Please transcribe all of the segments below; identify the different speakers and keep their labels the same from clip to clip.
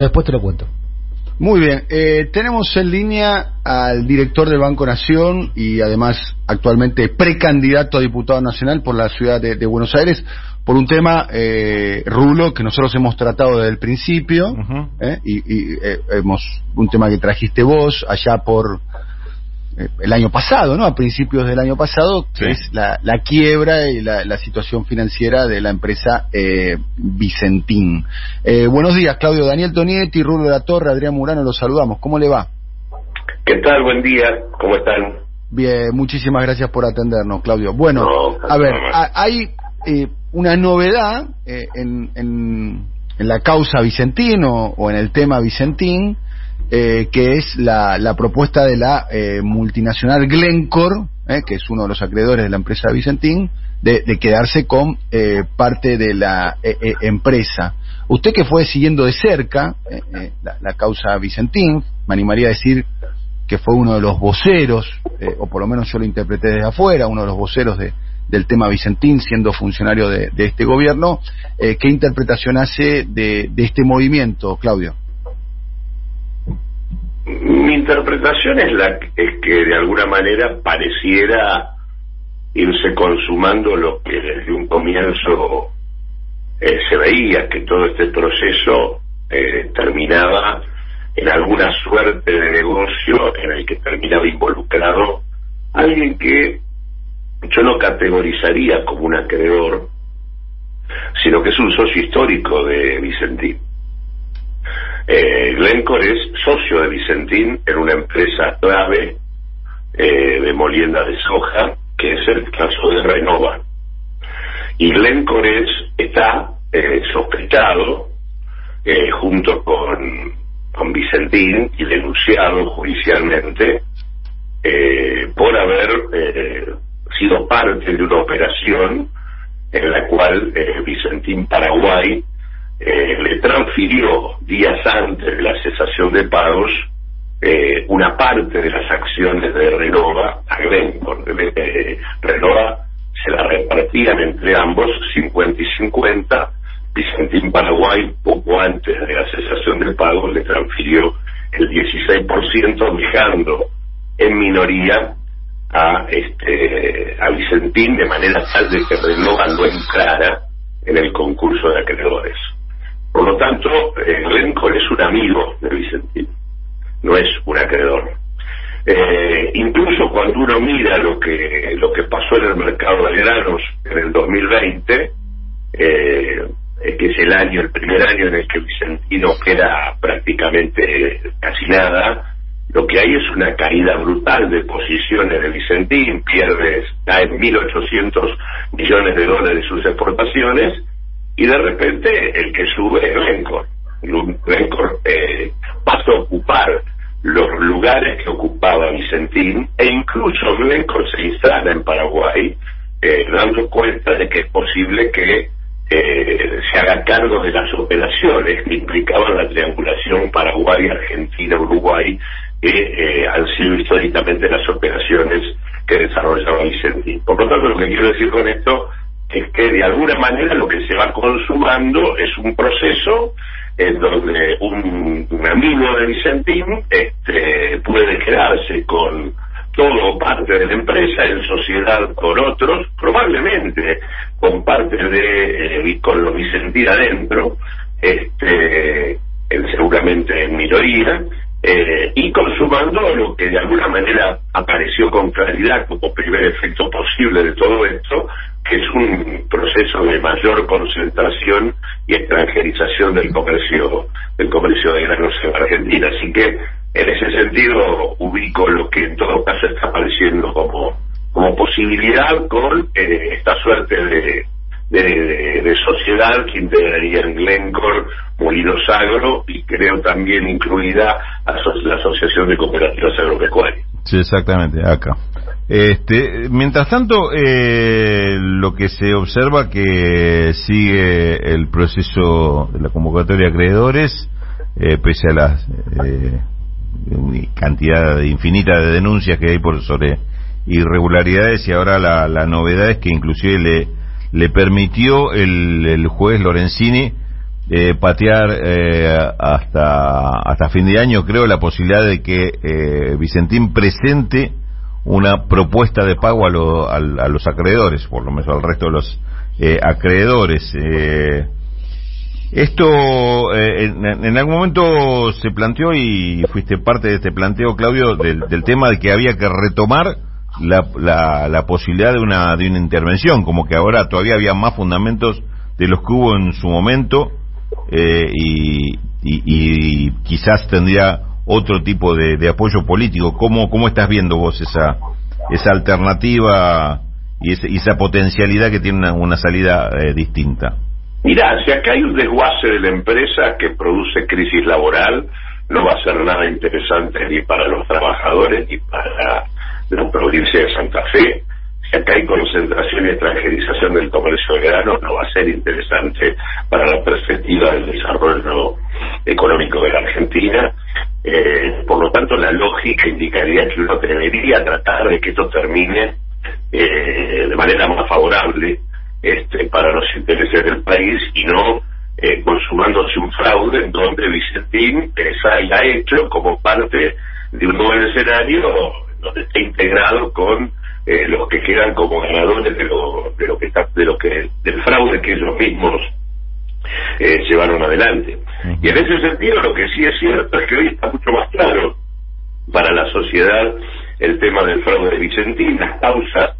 Speaker 1: Después te lo cuento.
Speaker 2: Muy bien, eh, tenemos en línea al director del Banco Nación y además actualmente precandidato a diputado nacional por la ciudad de, Buenos Aires por un tema, eh, Rulo, que nosotros hemos tratado desde el principio eh, y, hemos un tema que trajiste vos allá por eh, el año pasado, ¿no? A principios del año pasado, que es la, quiebra y la, situación financiera de la empresa eh, Vicentín. Eh, buenos días, Claudio Daniel Tonietti, Rulo de la Torre, Adrián Murano, los saludamos. ¿Cómo le va?
Speaker 3: ¿Qué tal? Buen día, ¿cómo están?
Speaker 2: Bien, muchísimas gracias por atendernos, Claudio. Bueno, a ver, hay una novedad en, en, la causa Vicentín o en el tema Vicentín eh, que es la, la, propuesta de la eh, multinacional Glencore, eh, que es uno de los acreedores de la empresa Vicentín, de, quedarse con eh, parte de la empresa. Usted que fue siguiendo de cerca la, la, causa Vicentín, me animaría a decir que fue uno de los voceros, o por lo menos yo lo interpreté desde afuera, uno de los voceros de, del tema Vicentín, siendo funcionario de, de este gobierno. ¿Qué interpretación hace de, de este movimiento, Claudio?
Speaker 3: Mi interpretación es la es que de alguna manera pareciera irse consumando lo que desde un comienzo eh, se veía que todo este proceso eh, terminaba en alguna suerte de negocio en el que terminaba involucrado alguien que yo no categorizaría como un acreedor, sino que es un socio histórico de Vicentín. Eh, Glencore es socio de Vicentín en una empresa clave eh, de molienda de soja, que es el caso de Renova. Y Glencore está eh, sospechado, eh, junto con, con Vicentín, y denunciado judicialmente por haber sido parte de una operación en la cual Vicentín Paraguay eh, le transfirió días antes de la cesación de pagos eh, una parte de las acciones de Renova a Glencore. Eh, Renova se la repartían entre ambos 50 y 50. Vicentín Paraguay, poco antes de la cesación de pagos, le transfirió el 16%, dejando en minoría a este a Vicentín de manera tal de que Renova no entrara en el concurso de acreedores. Por lo tanto, eh, Glencore es un amigo de Vicentín, no es un acreedor. Eh, incluso cuando uno mira lo que lo que pasó en el mercado de granos en el 2020, eh, que es el año, el primer año en el que Vicentino queda prácticamente casi nada, lo que hay es una caída brutal de posiciones de Vicentín, pierde, en 1.800 millones de dólares sus exportaciones, y de repente el que sube es Glencore. Glencore eh, pasó a ocupar los lugares que ocupaba Vicentín e incluso Glencore se instala en Paraguay eh, dando cuenta de que es posible que eh, se haga cargo de las operaciones que implicaban la triangulación Paraguay, Argentina, Uruguay, que han sido históricamente las operaciones que desarrollaba Vicentín. Por lo tanto, lo que quiero decir con esto es que de alguna manera lo que se va consumando es un proceso en donde un, amigo de Vicentín este, puede quedarse con todo parte de la empresa en sociedad con otros, probablemente con parte de eh, con los Vicentín adentro, este, seguramente en minoría, eh, y consumando lo que de alguna manera apareció con claridad como primer efecto posible de todo esto, que es un proceso de mayor concentración y extranjerización del comercio del comercio de granos en Argentina. Así que en ese sentido ubico lo que en todo caso está apareciendo como, como posibilidad con eh, esta suerte de, de, sociedad que integraría en Glencore, Molinos Agro y creo también incluida la Asociación de Cooperativas Agropecuarias.
Speaker 4: Sí, exactamente, acá. Este, mientras tanto, eh, lo que se observa que sigue el proceso de la convocatoria de acreedores, eh, pese a la eh, cantidad infinita de denuncias que hay por sobre irregularidades y ahora la, novedad es que inclusive le, le permitió el, el juez Lorenzini eh, patear eh, hasta, hasta fin de año, creo, la posibilidad de que Vicentín presente una propuesta de pago a, a, los acreedores, por lo menos al resto de los acreedores. esto en, algún momento se planteó y fuiste parte de este planteo, Claudio, del, tema de que había que retomar la, la, la, posibilidad de una, de una intervención, como que ahora todavía había más fundamentos de los que hubo en su momento eh, y, y, quizás tendría otro tipo de, apoyo político. ¿Cómo, ¿Cómo estás viendo vos esa, esa alternativa y, esa potencialidad que tiene una, una salida eh, distinta?
Speaker 3: Mira, si acá hay un desguace de la empresa que produce crisis laboral, no va a ser nada interesante ni para los trabajadores ni para la provincia de Santa Fe si acá hay concentración y extranjerización del comercio de granos, no va a ser interesante para la perspectiva del desarrollo económico de la Argentina. Eh, por lo tanto, la lógica indicaría que uno debería tratar de que esto termine eh, de manera más favorable este, para los intereses del país y no eh, consumándose un fraude en donde Vicentín se haya hecho como parte de un nuevo escenario donde está integrado con eh, los que quedan como ganadores de lo, de lo que está, de lo que del fraude que ellos mismos eh, llevaron adelante. Y en ese sentido lo que sí es cierto es que hoy está mucho más claro para la sociedad el tema del fraude de Vicentín, las causas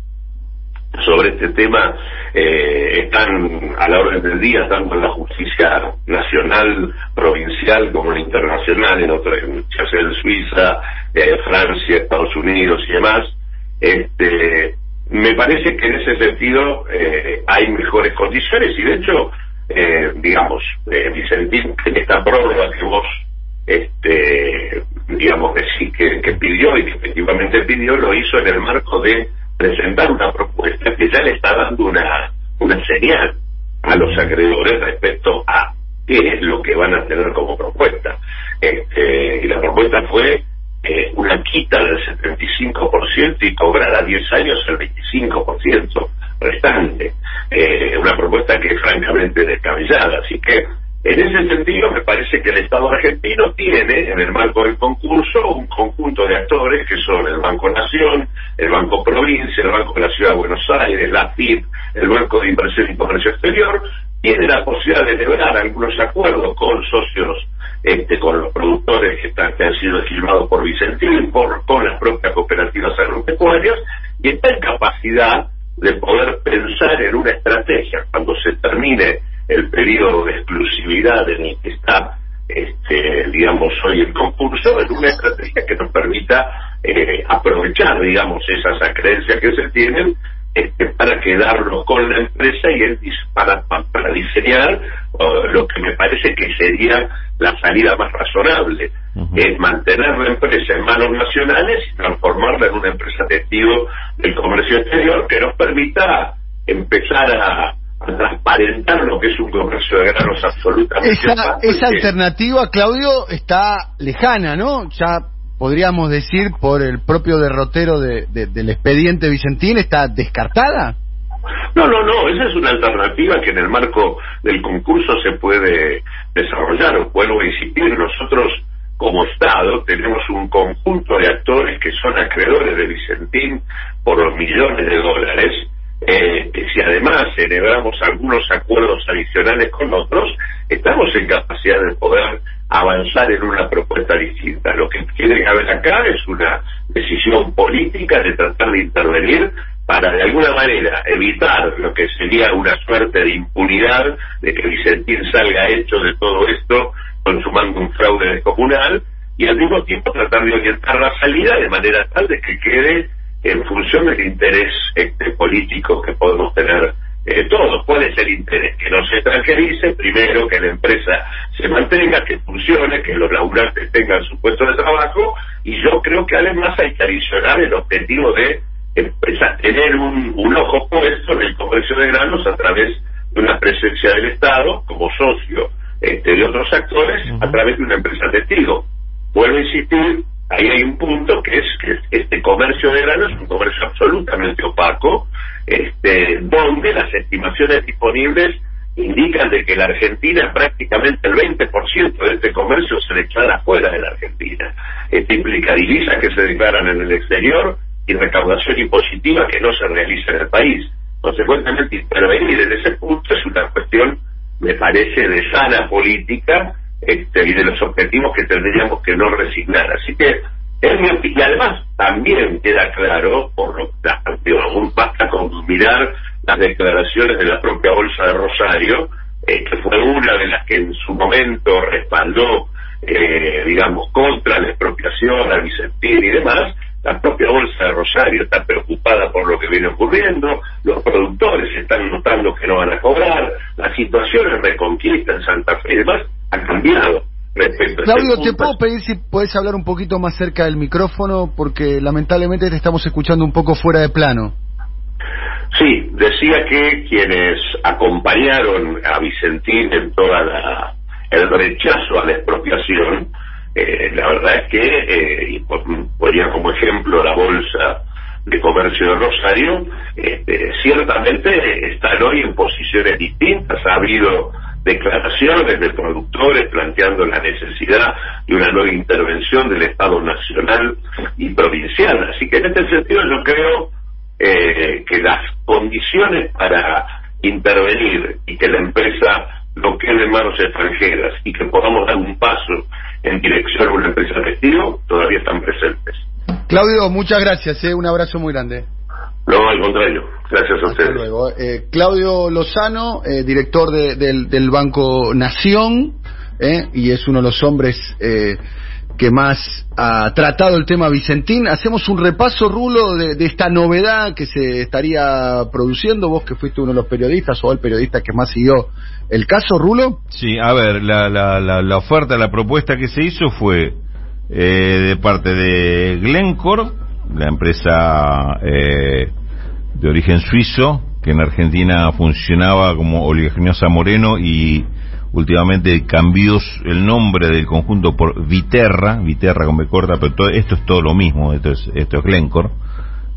Speaker 3: sobre este tema eh, están a la orden del día, tanto en la justicia nacional, provincial, como en internacional, en otras, en Suiza, eh, Francia, Estados Unidos y demás. Este, me parece que en ese sentido eh, hay mejores condiciones y de hecho, eh, digamos, eh, Vicentín, en esta prórroga que vos, este, digamos que sí, que, pidió y que efectivamente pidió, lo hizo en el marco de presentar una propuesta que ya le está dando una, una señal a los acreedores respecto a qué es lo que van a tener como propuesta. Este, y la propuesta fue eh, una quita del 75% y cobrar a 10 años el 25% restante. Eh, una propuesta que es francamente descabellada. Así que, en ese sentido, me parece que el Estado argentino tiene, en el marco del concurso, un conjunto de actores que son el Banco Nación, el Banco Provincia, el Banco de la Ciudad de Buenos Aires, la FIP, el Banco de Inversión y Comercio Exterior, tiene la posibilidad de lograr algunos acuerdos con socios este, con los productores que, están, que han sido filmados por Vicentín, por, con las propias cooperativas agropecuarias, y está en capacidad de poder pensar en una estrategia. Cuando se termine el periodo de exclusividad en el que está, este, digamos, hoy el concurso, en una estrategia que nos permita eh, aprovechar, digamos, esas acreencias que se tienen este, para quedarnos con la empresa y él para, para diseñar lo que me parece que sería la salida más razonable, es mantener la empresa en manos nacionales y transformarla en una empresa testigo del comercio exterior que nos permita empezar a, transparentar lo que es un comercio de granos absolutamente
Speaker 2: esa, esa alternativa Claudio está lejana no ya podríamos decir, por el propio derrotero de, del expediente Vicentín, está descartada?
Speaker 3: No, no, no, esa es una alternativa que en el marco del concurso se puede desarrollar. Vuelvo a insistir, nosotros como Estado tenemos un conjunto de actores que son acreedores de Vicentín por los millones de dólares, eh, si además celebramos algunos acuerdos adicionales con otros, estamos en capacidad de poder avanzar en una propuesta distinta. Lo que haber acá es una decisión política de tratar de intervenir para de alguna manera evitar lo que sería una suerte de impunidad de que Vicentín salga hecho de todo esto consumando un fraude descomunal y al mismo tiempo tratar de orientar la salida de manera tal de que quede en función del interés este, político que podemos tener eh, todos. ¿Cuál es el interés? Que no se extranjerice, primero que la empresa se mantenga, que funcione, que los laburantes tengan su puesto de trabajo y yo creo que además hay que adicionar el objetivo de empresa, tener un, un ojo puesto en el comercio de granos a través de una presencia del Estado como socio este, de otros actores a través de una empresa testigo. Vuelvo a insistir, ahí hay un punto que es que este comercio de granos es un comercio absolutamente opaco, este, donde las estimaciones disponibles indican de que la Argentina prácticamente el 20% de este comercio se declara fuera de la Argentina. Esto implica divisas que se declaran en el exterior y recaudación impositiva que no se realiza en el país. Consecuentemente, intervenir en ese punto es una cuestión, me parece, de sana política este, y de los objetivos que tendríamos que no resignar. Así que, y además también queda claro, por lo que aún basta con mirar las declaraciones de la propia Bolsa de Rosario, eh, que fue una de las que en su momento respaldó, eh, digamos, contra la expropiación, a Vicentín y demás, la propia Bolsa de Rosario está preocupada por lo que viene ocurriendo, los productores están notando que no van a cobrar, la situación en Reconquista, en Santa Fe y demás ha cambiado. Respecto
Speaker 2: Claudio, ¿te puedo pedir si puedes hablar un poquito más cerca del micrófono? Porque lamentablemente te estamos escuchando un poco fuera de plano.
Speaker 3: Sí, decía que quienes acompañaron a Vicentín en toda la el rechazo a la expropiación eh, la verdad es que, eh, y ponía como ejemplo la Bolsa de Comercio de Rosario, este, ciertamente están hoy en posiciones distintas. Ha habido declaraciones de productores planteando la necesidad de una nueva intervención del Estado nacional y provincial. Así que en este sentido yo creo eh, que las condiciones para intervenir y que la empresa no quede en manos extranjeras y que podamos dar un paso en dirección a una empresa de estilo todavía están presentes.
Speaker 2: Claudio, muchas gracias, ¿eh? un abrazo muy grande.
Speaker 3: No, al contrario, gracias a ustedes.
Speaker 2: luego. Eh, Claudio Lozano, eh, director del, del, Banco Nación, eh, y es uno de los hombres que más ha tratado el tema Vicentín. Hacemos un repaso, Rulo, de, de, esta novedad que se estaría produciendo. Vos que fuiste uno de los periodistas o el periodista que más siguió el caso, Rulo.
Speaker 4: Sí, a ver, la, la, la, oferta, la propuesta que se hizo fue eh, de parte de Glencore, la empresa eh, de origen suizo, que en Argentina funcionaba como Oleaginosa Moreno y últimamente cambió el nombre del conjunto por Viterra, Viterra con B corta, pero todo, esto es todo lo mismo, esto es, esto es Glencore,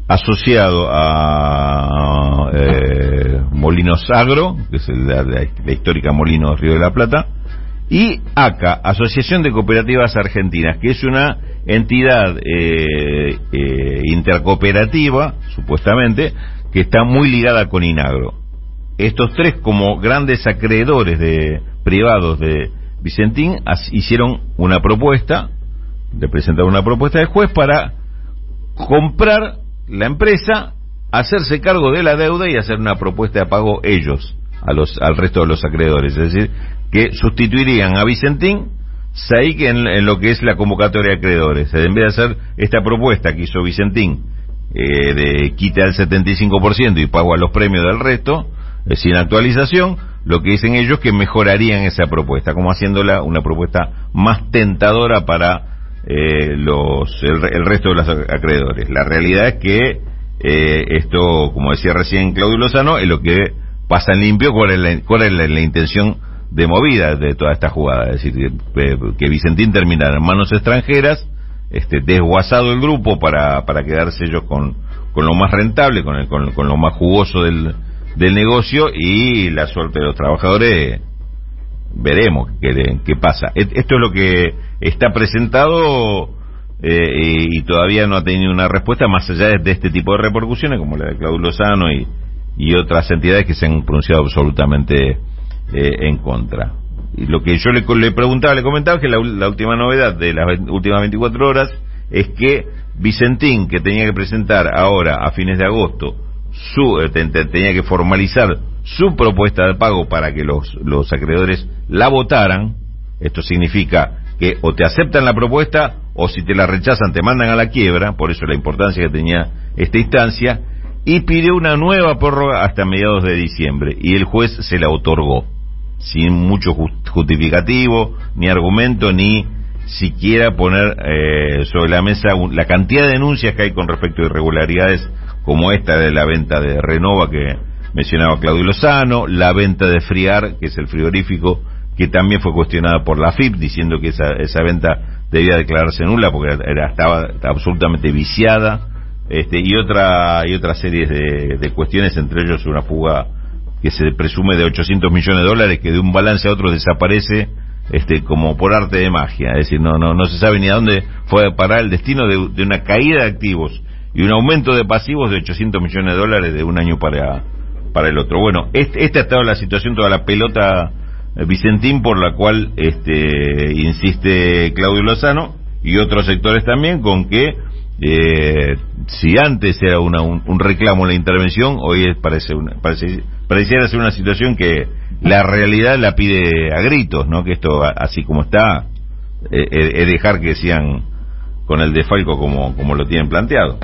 Speaker 4: asociado a eh, Molinos Agro, que es la, histórica Molinos Río de la Plata, y ACA, Asociación de Cooperativas Argentinas, que es una entidad eh, eh, intercooperativa, supuestamente, que está muy ligada con Inagro. Estos tres, como grandes acreedores de privados de Vicentín, hicieron una propuesta, le presentaron una propuesta de juez para comprar la empresa, hacerse cargo de la deuda y hacer una propuesta de pago ellos a los, al resto de los acreedores. Es decir, que sustituirían a Vicentín SAIC en, en lo que es la convocatoria de acreedores. En vez de hacer esta propuesta que hizo Vicentín, eh, de quite al 75% y pago a los premios del resto, eh, sin actualización, lo que dicen ellos que mejorarían esa propuesta, como haciéndola una propuesta más tentadora para eh, los el, resto de los acreedores. La realidad es que eh, esto, como decía recién Claudio Lozano, es lo que pasa en limpio, cuál es la, cuál es la, intención de movida de toda esta jugada, es decir, que, que Vicentín terminara en manos extranjeras, este, desguazado el grupo para, para quedarse ellos con, con lo más rentable, con, el, con, con lo más jugoso del, del negocio y la suerte de los trabajadores veremos qué, qué pasa. Esto es lo que está presentado eh, y todavía no ha tenido una respuesta más allá de, este tipo de repercusiones como la de Claudio Lozano y, y otras entidades que se han pronunciado absolutamente eh, en contra. Y lo que yo le, le preguntaba, le comentaba que la, la última novedad de las últimas 24 horas es que Vicentín, que tenía que presentar ahora a fines de agosto su eh, tenía que formalizar su propuesta de pago para que los, los acreedores la votaran. Esto significa que o te aceptan la propuesta o si te la rechazan te mandan a la quiebra, por eso la importancia que tenía esta instancia, y pidió una nueva prórroga hasta mediados de diciembre y el juez se la otorgó, sin mucho justificativo, ni argumento, ni siquiera poner eh, sobre la mesa la cantidad de denuncias que hay con respecto a irregularidades como esta de la venta de Renova que mencionaba Claudio Lozano, la venta de Friar, que es el frigorífico, que también fue cuestionada por la FIP, diciendo que esa, esa venta debía declararse nula porque era, estaba, absolutamente viciada, este, y otra y otra serie de, de, cuestiones, entre ellos una fuga que se presume de 800 millones de dólares, que de un balance a otro desaparece este, como por arte de magia. Es decir, no, no, no se sabe ni a dónde fue a parar el destino de, una caída de activos y un aumento de pasivos de 800 millones de dólares de un año para, para el otro. Bueno, este, esta ha estado la situación, toda la pelota eh, Vicentín por la cual este, insiste Claudio Lozano y otros sectores también con que eh, si antes era una, un, reclamo la intervención, hoy parece una, parece, pareciera ser una situación que la realidad la pide a gritos, ¿no? Que esto, así como está, eh, eh, es dejar que sean con el defalco como, como lo tienen planteado.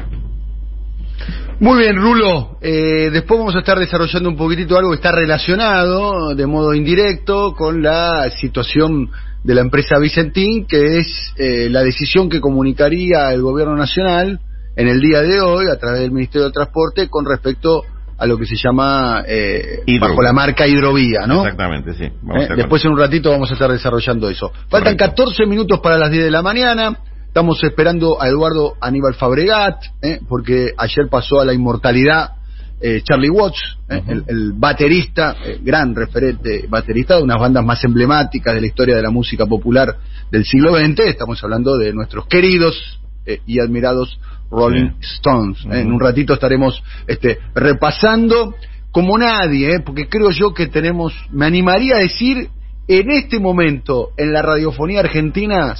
Speaker 2: Muy bien, Rulo. Eh, después vamos a estar desarrollando un poquitito algo que está relacionado de modo indirecto con la situación de la empresa Vicentín, que es eh, la decisión que comunicaría el gobierno nacional en el día de hoy a través del Ministerio de Transporte con respecto a lo que se llama eh, bajo la marca hidrovía, ¿no?
Speaker 4: Exactamente, sí.
Speaker 2: Eh, después en un ratito vamos a estar desarrollando eso. Faltan 14 minutos para las 10 de la mañana. Estamos esperando a Eduardo Aníbal Fabregat, porque ayer pasó a la inmortalidad eh, Charlie Watts, eh, el, baterista, eh, gran referente baterista de unas bandas más emblemáticas de la historia de la música popular del siglo XX. Estamos hablando de nuestros queridos y admirados Rolling Stones. En un ratito estaremos este, repasando como nadie, porque creo yo que tenemos, me animaría a decir, en este momento en la radiofonía argentina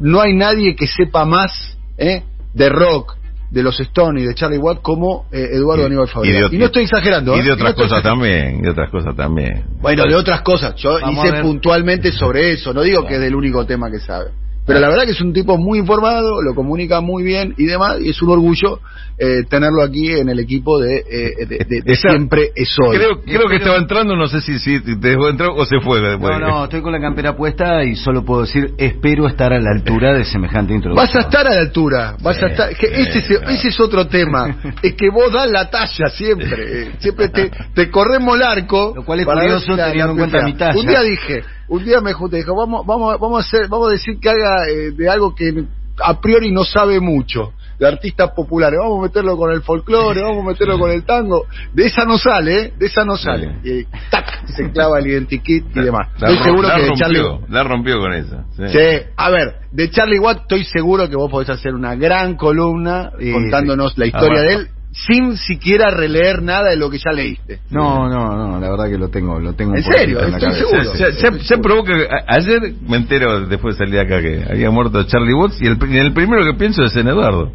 Speaker 2: no hay nadie que sepa más de rock, de los Stones y de Charlie Watt como eh, Eduardo Aníbal Fabregat. Y, no estoy exagerando.
Speaker 4: Y de ¿eh? otras cosas también, y de otras cosas también.
Speaker 2: Bueno, de otras cosas. Yo hice puntualmente sobre eso. No digo que es el único tema que sabe. Pero la verdad que es un tipo muy informado, lo comunica muy bien y demás, y es un orgullo eh, tenerlo aquí en el equipo de, eh, de, siempre es hoy.
Speaker 4: Creo, creo que estaba entrando, no sé si, si te dejó entrar o se fue.
Speaker 1: No, no, estoy con la campera puesta y solo puedo decir, espero estar a la altura de semejante introducción.
Speaker 2: Vas a estar a la altura, vas a estar, ese, ese, es otro tema, es que vos das la talla siempre, siempre te, te corremos el arco.
Speaker 1: Lo cual es curioso teniendo en cuenta mi talla.
Speaker 2: Un día dije, un día me junté, dijo, vamos, vamos, vamos a hacer, vamos a decir que haga eh, de algo que a priori no sabe mucho, de artistas populares, vamos a meterlo con el folclore, vamos a meterlo con el tango, de esa no sale, ¿eh? de esa no sale, y tac, se clava el identikit y demás. estoy seguro que de Charlie
Speaker 4: la rompió con eso.
Speaker 2: Sí. a ver, de Charlie Watt estoy seguro que vos podés hacer una gran columna contándonos la historia de él sin siquiera releer nada de lo que ya leíste.
Speaker 1: No, no, no, la verdad que lo tengo, lo tengo.
Speaker 2: En serio, estoy seguro.
Speaker 4: Se, provoca. Ayer me entero después de salir acá que había muerto Charlie Woods y el, el primero que pienso es en Eduardo.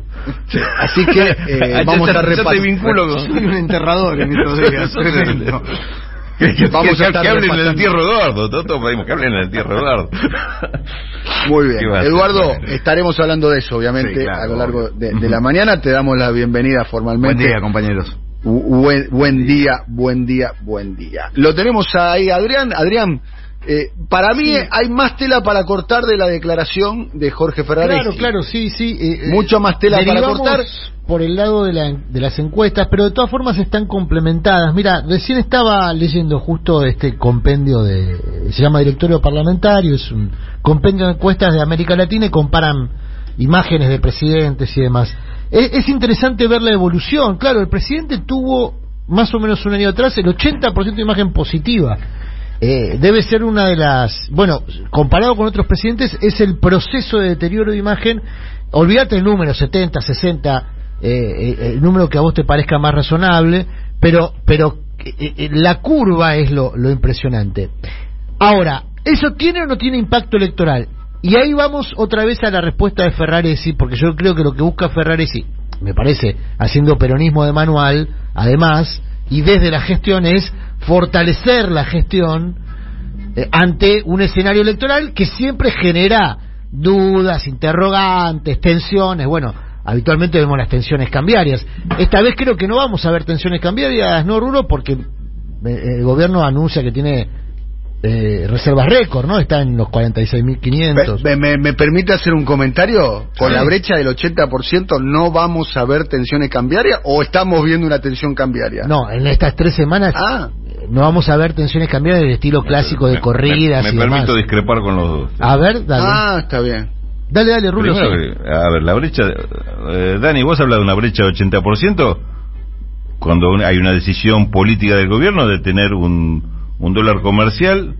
Speaker 2: Así que eh, vamos a repasar.
Speaker 1: te vinculo con...
Speaker 2: Soy un enterrador en estos días.
Speaker 4: Vamos a estar que hablen en el entierro Eduardo. Todos pedimos que hablen en el entierro Eduardo.
Speaker 2: Muy bien. Eduardo, estaremos hablando de eso, obviamente, a lo largo de, la mañana. Te damos la bienvenida formalmente.
Speaker 1: Buen día, compañeros.
Speaker 2: Buen, buen día, buen día, buen día. Lo tenemos ahí, Adrián. Adrián, eh, para mí hay más tela para cortar de la declaración de Jorge Ferrari.
Speaker 1: Claro, claro, sí, sí.
Speaker 2: Eh, Mucho más tela para cortar.
Speaker 1: Por el lado de, la, de, las encuestas, pero de todas formas están complementadas. Mira, recién estaba leyendo justo este compendio de. Se llama Directorio Parlamentario, es un compendio de encuestas de América Latina y comparan imágenes de presidentes y demás. Es, es interesante ver la evolución. Claro, el presidente tuvo más o menos un año atrás el 80% de imagen positiva eh, debe ser una de las, bueno, comparado con otros presidentes, es el proceso de deterioro de imagen, olvídate el número, 70, 60, eh, eh, el número que a vos te parezca más razonable, pero, pero la curva es lo impresionante. Ahora, ¿eso tiene o no tiene impacto electoral? Y ahí vamos otra vez a la respuesta de Ferraresi, porque yo creo que lo que busca Ferraresi, me parece, haciendo peronismo de manual, además, y desde la gestión es fortalecer la gestión eh, ante un escenario electoral que siempre genera dudas, interrogantes, tensiones. Bueno, habitualmente vemos las tensiones cambiarias. Esta vez creo que no vamos a ver tensiones cambiarias, ¿no, Ruro? Porque eh, el gobierno anuncia que tiene eh, reservas récord, ¿no? Está en los 46.500.
Speaker 2: ¿Me, me, me permite hacer un comentario? ¿Con la brecha del 80% no vamos a ver tensiones cambiarias o estamos viendo una tensión cambiaria?
Speaker 1: No, en estas tres semanas ah. no vamos a ver tensiones cambiarias del estilo clásico de corridas
Speaker 4: me, permito discrepar con los dos.
Speaker 1: A ver, dale.
Speaker 2: Ah, está bien.
Speaker 1: Dale, dale, Rulo.
Speaker 4: a ver, la brecha... Eh, Dani, ¿vos hablas de una brecha de 80%? cuando hay una decisión política del gobierno de tener un, un dólar comercial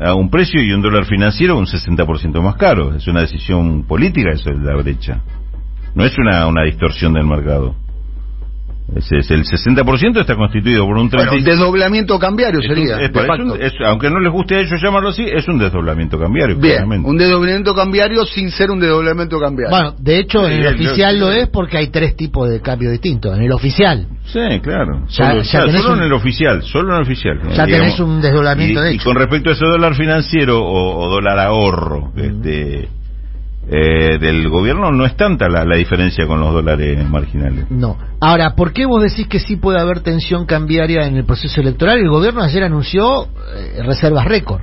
Speaker 4: a un precio y un dólar financiero un 60% más caro. Es una decisión política eso es la brecha. No es una, una distorsión del mercado. Ese es el 60% está constituido por un 30
Speaker 2: Bueno, desdoblamiento cambiario sería.
Speaker 4: es-
Speaker 2: de
Speaker 4: es un-
Speaker 2: facto.
Speaker 4: es- aunque no les guste a ellos llamarlo así, es un desdoblamiento cambiario.
Speaker 2: Bien,
Speaker 4: claramente.
Speaker 2: un desdoblamiento cambiario sin ser un desdoblamiento cambiario.
Speaker 1: Bueno, de hecho,
Speaker 4: Sí,
Speaker 1: en el
Speaker 4: el-
Speaker 1: oficial lo es porque hay tres tipos de cambio distintos. En el oficial,
Speaker 4: Sí, claro.
Speaker 1: Ya-
Speaker 4: Solo,
Speaker 1: ya
Speaker 4: claro,
Speaker 1: tenés
Speaker 4: solo
Speaker 1: un-
Speaker 4: en el oficial, solo en el oficial.
Speaker 1: Ya tenés un desdoblamiento
Speaker 4: y,
Speaker 1: de
Speaker 4: y
Speaker 1: hecho.
Speaker 4: con respecto a ese dólar financiero o, o dólar ahorro este, eh, del gobierno, no es tanta la, la diferencia con los dólares marginales.
Speaker 1: no. Ahora, ¿por qué vos decís que sí puede haber tensión cambiaria en el proceso electoral? El gobierno ayer anunció eh, reservas récord.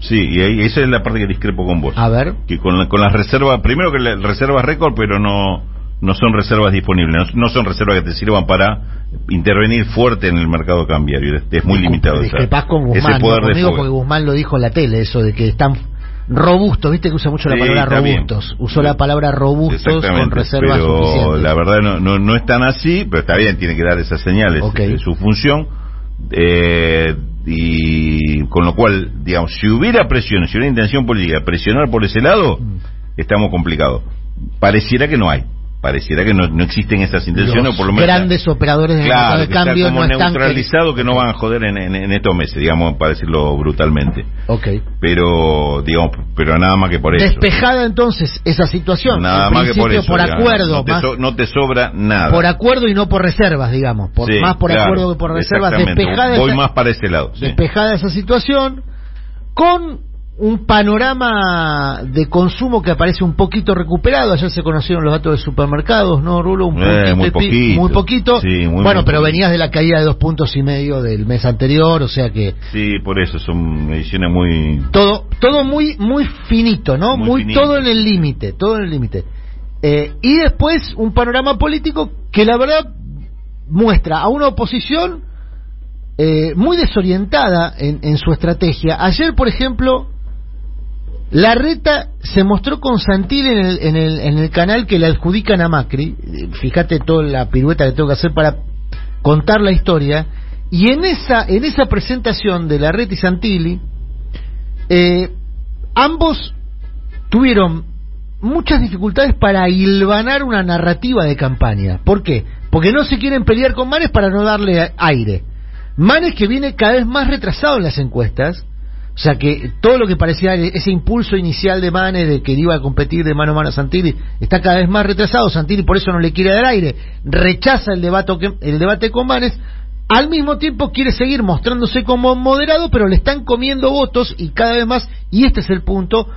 Speaker 4: Sí, y ahí, esa es la parte que discrepo con vos.
Speaker 1: A ver.
Speaker 4: Que con, la- con las reservas, primero que las reservas récord, pero no, no son reservas disponibles, no, no son reservas que te sirvan para intervenir fuerte en el mercado cambiario. Es, es muy limitado.
Speaker 1: Discrepás con
Speaker 4: ese
Speaker 1: Guzmán,
Speaker 4: poder
Speaker 1: no
Speaker 4: de
Speaker 1: conmigo porque Guzmán lo dijo en la tele, eso de que están robustos, viste que usa mucho la
Speaker 4: Sí,
Speaker 1: palabra
Speaker 4: está bien.
Speaker 1: robustos. Usó la palabra robustos con reservas
Speaker 4: pero
Speaker 1: suficientes.
Speaker 4: la verdad no, no, no es tan así, pero está bien, tiene que dar esas señales de su función. Eh, y con lo cual, digamos, si hubiera presión, si hubiera intención política presionar por ese lado,
Speaker 1: Mm.
Speaker 4: estamos complicados. Pareciera que no hay, pareciera que no, no existen esas intenciones,
Speaker 1: Los
Speaker 4: o por lo menos.
Speaker 1: grandes operadores mercado
Speaker 4: Claro,
Speaker 1: de
Speaker 4: que está
Speaker 1: cambio
Speaker 4: como
Speaker 1: no están
Speaker 4: neutralizado que no van a joder en, en- en estos meses, digamos, para decirlo brutalmente.
Speaker 1: Ok.
Speaker 4: Pero, digamos, pero nada más que por eso.
Speaker 1: Despejada entonces esa situación.
Speaker 4: Nada
Speaker 1: En
Speaker 4: más que por eso.
Speaker 1: por
Speaker 4: digamos.
Speaker 1: acuerdo,
Speaker 4: No te,
Speaker 1: más-
Speaker 4: so- no te sobra nada.
Speaker 1: por acuerdo y no por reservas, digamos. Por,
Speaker 4: Sí,
Speaker 1: más por
Speaker 4: claro,
Speaker 1: acuerdo que por reservas. Despejada
Speaker 4: Voy
Speaker 1: esa,
Speaker 4: más para ese lado. sí.
Speaker 1: despejada esa situación con un panorama de consumo que aparece un poquito recuperado. Ayer se conocieron los datos de supermercados, ¿no, Rulo? Un
Speaker 4: Eh, muy poquito.
Speaker 1: Muy poquito.
Speaker 4: Sí, muy,
Speaker 1: bueno,
Speaker 4: muy
Speaker 1: pero
Speaker 4: poquito.
Speaker 1: venías de la caída de dos puntos y medio del mes anterior, o sea que
Speaker 4: Sí, por eso son ediciones muy.
Speaker 1: todo todo muy muy finito no
Speaker 4: Muy
Speaker 1: muy,
Speaker 4: finito.
Speaker 1: todo en el límite todo en el límite Eh, y después un panorama político que la verdad muestra a una oposición eh, muy desorientada en, en su estrategia ayer por ejemplo la reta se mostró con Santilli en el, en el, en el canal que le adjudican a Macri fíjate toda la pirueta que tengo que hacer para contar la historia y en esa en esa presentación de la reta y Santilli eh, ambos tuvieron muchas dificultades para hilvanar una narrativa de campaña. ¿Por qué? Porque no se quieren pelear con Manes para no darle aire. Manes que viene cada vez más retrasado en las encuestas, o sea que todo lo que parecía ese impulso inicial de Manes de que iba a competir de mano a mano a Santilli está cada vez más retrasado. Santilli por eso no le quiere dar aire, rechaza el debate, el debate con Manes. Al mismo tiempo quiere seguir mostrándose como moderado, pero le están comiendo votos y cada vez más, y este es el punto,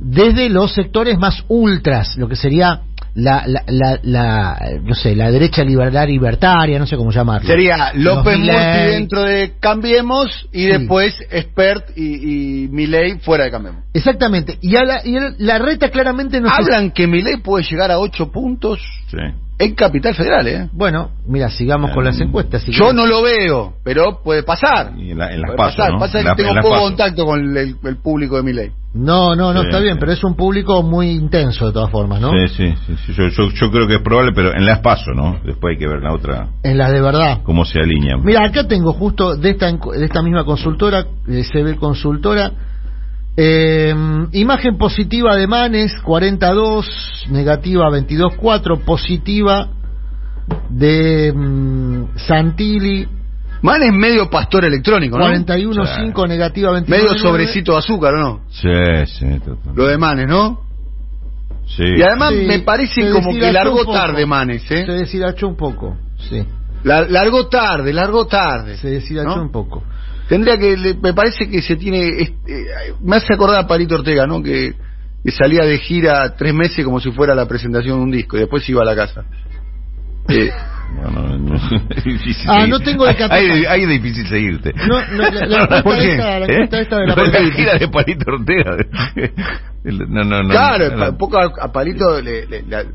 Speaker 1: desde los sectores más ultras, lo que sería la, la, la, la, no sé, la derecha liberal libertaria, no sé cómo llamarlo.
Speaker 2: Sería López. Murphy dentro de Cambiemos y
Speaker 1: Sí.
Speaker 2: después Expert y, y Milei fuera de Cambiemos.
Speaker 1: Exactamente. Y, a la, y a la reta claramente no se-
Speaker 2: Hablan que Milei puede llegar a 8 puntos
Speaker 4: Sí.
Speaker 2: En Capital Federal, ¿eh?
Speaker 1: Bueno, mira, sigamos con las encuestas. si
Speaker 2: Yo
Speaker 1: querés.
Speaker 2: no lo veo, pero puede pasar.
Speaker 4: Y en, la- en las
Speaker 2: Puede pasar.
Speaker 4: ¿no?
Speaker 2: Pasa que
Speaker 4: la-
Speaker 2: tengo poco contacto con el, el público de Milei.
Speaker 1: No, no, no,
Speaker 4: Sí,
Speaker 1: está bien,
Speaker 4: sí.
Speaker 1: pero es un público muy intenso de todas formas, ¿no?
Speaker 4: Sí, sí, sí, sí, Yo, yo, yo creo que es probable, pero en las pasos, ¿no? Después hay que ver la otra,
Speaker 1: En las de verdad.
Speaker 4: cómo se alinean.
Speaker 1: Mira, acá tengo justo de esta, de esta misma consultora, eh, CB Consultora, eh, imagen positiva de Manes, 42, negativa 22.4, positiva de mm, Santilli,
Speaker 2: Man es medio pastor electrónico, ¿no?
Speaker 1: 41.5, negativa 29.
Speaker 2: Medio sobrecito de azúcar, ¿o no?
Speaker 4: Sí, sí, total.
Speaker 2: Lo de Manes, ¿no?
Speaker 4: Sí.
Speaker 2: Y además
Speaker 1: Sí,
Speaker 2: me parece
Speaker 1: se
Speaker 2: como que largó tarde Manes,
Speaker 1: Se
Speaker 2: ¿eh?
Speaker 1: deshilachó un poco, sí.
Speaker 2: La- largó tarde, largó tarde.
Speaker 1: Se deshilachó
Speaker 2: ¿no?
Speaker 1: un poco.
Speaker 2: Tendría que, le- me parece que se tiene, este, me hace acordar a Palito Ortega, ¿no? Que, que salía de gira tres meses como si fuera la presentación de un disco y después se iba a la casa. Eh,
Speaker 4: No, no, no, es difícil
Speaker 1: Ah,
Speaker 4: seguir.
Speaker 1: no tengo capaz.
Speaker 4: hay, hay de difícil seguirte.
Speaker 1: No, no, la- la encuesta
Speaker 4: ¿Por qué?
Speaker 1: esta- la
Speaker 4: ¿Eh?
Speaker 1: esta de la
Speaker 4: No, gira de Palito Ortega. No, no, no.
Speaker 2: claro,
Speaker 4: no,
Speaker 2: poco a, a Palito le, le- le-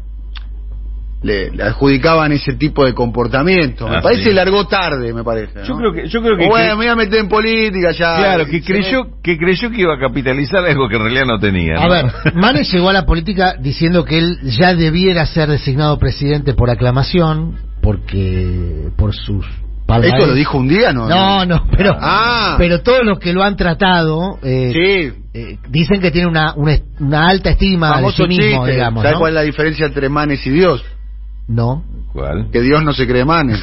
Speaker 2: le- le adjudicaban ese tipo de comportamiento. Me
Speaker 4: Ah,
Speaker 2: parece
Speaker 4: sí.
Speaker 2: largó tarde, me parece.
Speaker 4: Yo creo que, yo creo que,
Speaker 2: O bueno,
Speaker 4: que-
Speaker 2: me voy a meter en política ya.
Speaker 4: claro, que creyó, que creyó que iba a capitalizar algo que en realidad no tenía.
Speaker 1: A ver, Manes llegó a la política diciendo que él ya debiera ser designado presidente por aclamación, porque por sus
Speaker 2: ¿Esto lo dijo un día, no?
Speaker 1: No, no, pero, ah. pero todos los que lo han tratado eh, eh, dicen que tiene una, una, alta estima de sí mismo, digamos.
Speaker 2: ¿Sabes cuál es la diferencia entre Manes y Dios?
Speaker 1: No.
Speaker 2: ¿Cuál? Que Dios no se cree Manes.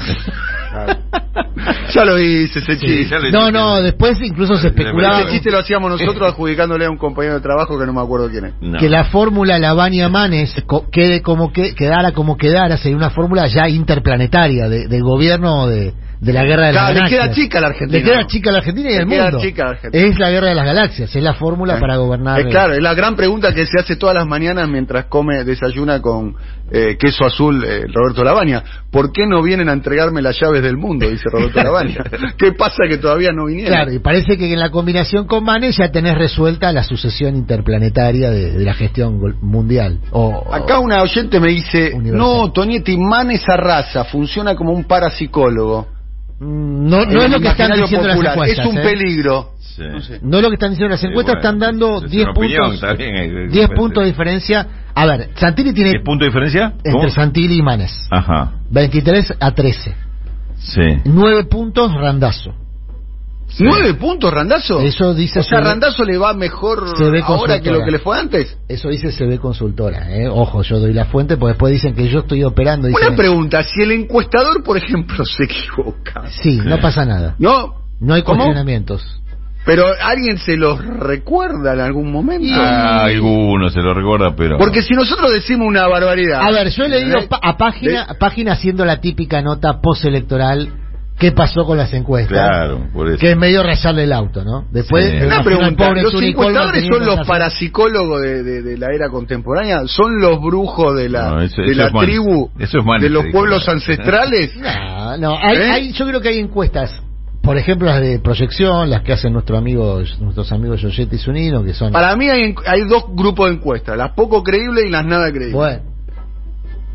Speaker 2: ya lo hice ese chiste.
Speaker 1: no, no, después incluso se especulaba.
Speaker 2: Ese chiste lo hacíamos nosotros adjudicándole a un compañero de trabajo que no me acuerdo quién es.
Speaker 1: Que la fórmula Lavania Manes quede como que quedara como quedara, sería una fórmula ya interplanetaria de, del gobierno de, de la guerra de las galaxias.
Speaker 2: Le queda chica a la Argentina.
Speaker 1: Le queda chica a la Argentina y el mundo. Es la guerra de las galaxias, es la fórmula para gobernar.
Speaker 2: Es claro, es la gran pregunta que se hace todas las mañanas mientras come, desayuna con eh, queso azul eh, Roberto Lavagna. ¿Por qué no vienen a entregarme las llaves del mundo? Dice Roberto Lavagna. ¿Qué pasa que todavía no vinieron?
Speaker 1: Claro, y parece que en la combinación con Manes ya tenés resuelta la sucesión interplanetaria de, la gestión mundial. O,
Speaker 2: Acá una oyente me dice, no, Tonietti, Manes arrasa, funciona como un parapsicólogo.
Speaker 1: Mm, no, no es lo que están diciendo las encuestas.
Speaker 2: Es un
Speaker 1: ¿eh?
Speaker 2: peligro.
Speaker 1: No, es lo que están diciendo las encuestas, están dando 10 puntos, 10 puntos de diferencia. A ver, Santilli tiene...
Speaker 4: ¿10 puntos de diferencia?
Speaker 1: Entre Santilli y Manes.
Speaker 4: Ajá.
Speaker 1: 23 a 13.
Speaker 4: Sí.
Speaker 1: 9 puntos Randazo.
Speaker 2: ¿Nueve puntos, Randazo?
Speaker 1: Eso dice.
Speaker 2: O sea, Randazo le va mejor ahora que lo que le fue antes.
Speaker 1: Eso dice CB Consultora, ¿eh? Ojo, yo doy la fuente, porque después dicen que yo estoy operando.
Speaker 2: Una pregunta: si el encuestador, por ejemplo, se equivoca.
Speaker 1: Sí, no pasa nada.
Speaker 2: ¿No?
Speaker 1: No hay cuestionamientos.
Speaker 2: Pero alguien se los recuerda en algún momento.
Speaker 4: Ah, alguno se lo recuerda, pero.
Speaker 2: Porque si nosotros decimos una barbaridad.
Speaker 1: A ver, yo he leído a página, página haciendo la típica nota postelectoral qué pasó con las encuestas.
Speaker 4: Claro, por eso.
Speaker 1: Que es medio rezarle el auto, ¿no?
Speaker 2: Después, una pregunta, ¿los encuestadores son los parapsicólogos de, la era contemporánea? ¿Son los brujos de la, de la tribu? ¿De los pueblos ancestrales?
Speaker 1: No, no, ¿Eh? yo creo que hay encuestas por ejemplo las de proyección, las que hacen nuestros amigos, nuestros amigos Yoyete y Zunino, que son...
Speaker 2: Para mí hay, hay dos grupos de encuestas, las poco creíbles y las nada creíbles.
Speaker 1: Bueno,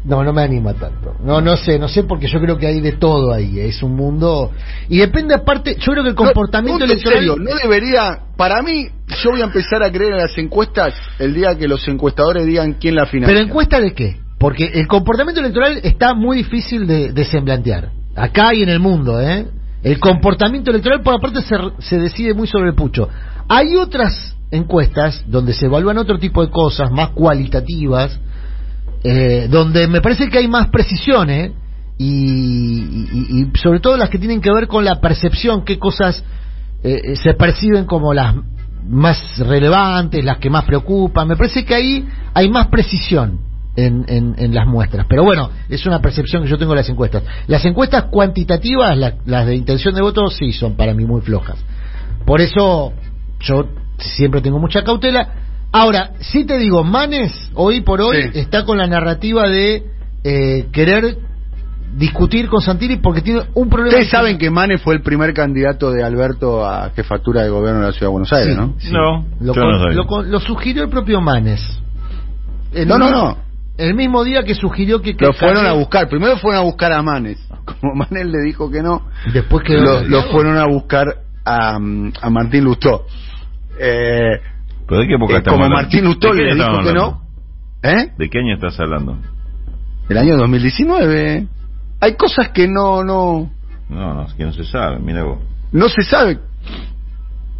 Speaker 1: no, no me anima tanto. No, no sé, no sé porque yo creo que hay de todo ahí. Es un mundo y depende aparte. Yo creo que el comportamiento electoral
Speaker 2: no debería. Para mí, yo voy a empezar a creer en las encuestas el día que los encuestadores digan quién la financia.
Speaker 1: Pero encuesta de qué? Porque el comportamiento electoral está muy difícil de desemblantear. Acá y en el mundo, ¿eh? El comportamiento electoral, por aparte, se, se decide muy sobre el pucho. Hay otras encuestas donde se evalúan otro tipo de cosas más cualitativas eh, donde me parece que hay más precisión, ¿eh? y, sobre todo las que tienen que ver con la percepción, qué cosas eh, se perciben como las más relevantes, las que más preocupan. Me parece que ahí hay más precisión en, en, las muestras. Pero bueno, es una percepción que yo tengo de las encuestas. Las encuestas cuantitativas, las de intención de voto, sí son para mí muy flojas. Por eso yo siempre tengo mucha cautela. Ahora, si te digo, Manes hoy por hoy está con la narrativa de eh, querer discutir con Santilli porque tiene un problema.
Speaker 2: Ustedes saben que Manes fue el primer candidato de Alberto a jefatura de gobierno de la Ciudad de Buenos Aires, ¿no?
Speaker 4: No,
Speaker 1: lo, lo, sugirió el propio Manes.
Speaker 2: no, no, no.
Speaker 1: El mismo día que sugirió que...
Speaker 2: lo fueron a buscar. Primero fueron a buscar a Manes. Como Manes le dijo que no.
Speaker 1: Después que...
Speaker 2: Lo, fueron a buscar a, a Martín Lustó. Eh,
Speaker 4: de qué época
Speaker 2: eh, Como Martín Lustó le dijo que no.
Speaker 4: ¿Eh? ¿De qué año estás hablando?
Speaker 2: El año 2019. Hay cosas que no, no.
Speaker 4: No, no, es que no se sabe, mira vos.
Speaker 2: No se sabe.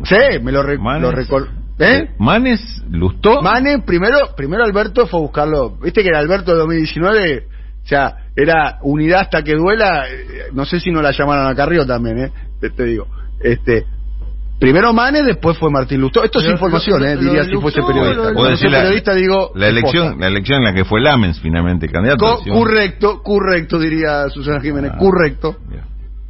Speaker 2: Sí, me lo, recuerdo. ¿Eh?
Speaker 4: ¿Manes Lustó?
Speaker 2: Manes, primero, primero Alberto fue a buscarlo. Viste que era Alberto de 2019, o sea, era unidad hasta que duela. Eh, no sé si no la llamaron a Carrió también, ¿eh? te digo. Este, Primero Manes, después fue Martín Lustó. Esto es información, eh, diría si fuese periodista.
Speaker 4: Cuando soy periodista digo... La elección, la elección en la que fue Lamens finalmente candidato.
Speaker 2: correcto, correcto, diría Susana Jiménez. Ah, correcto.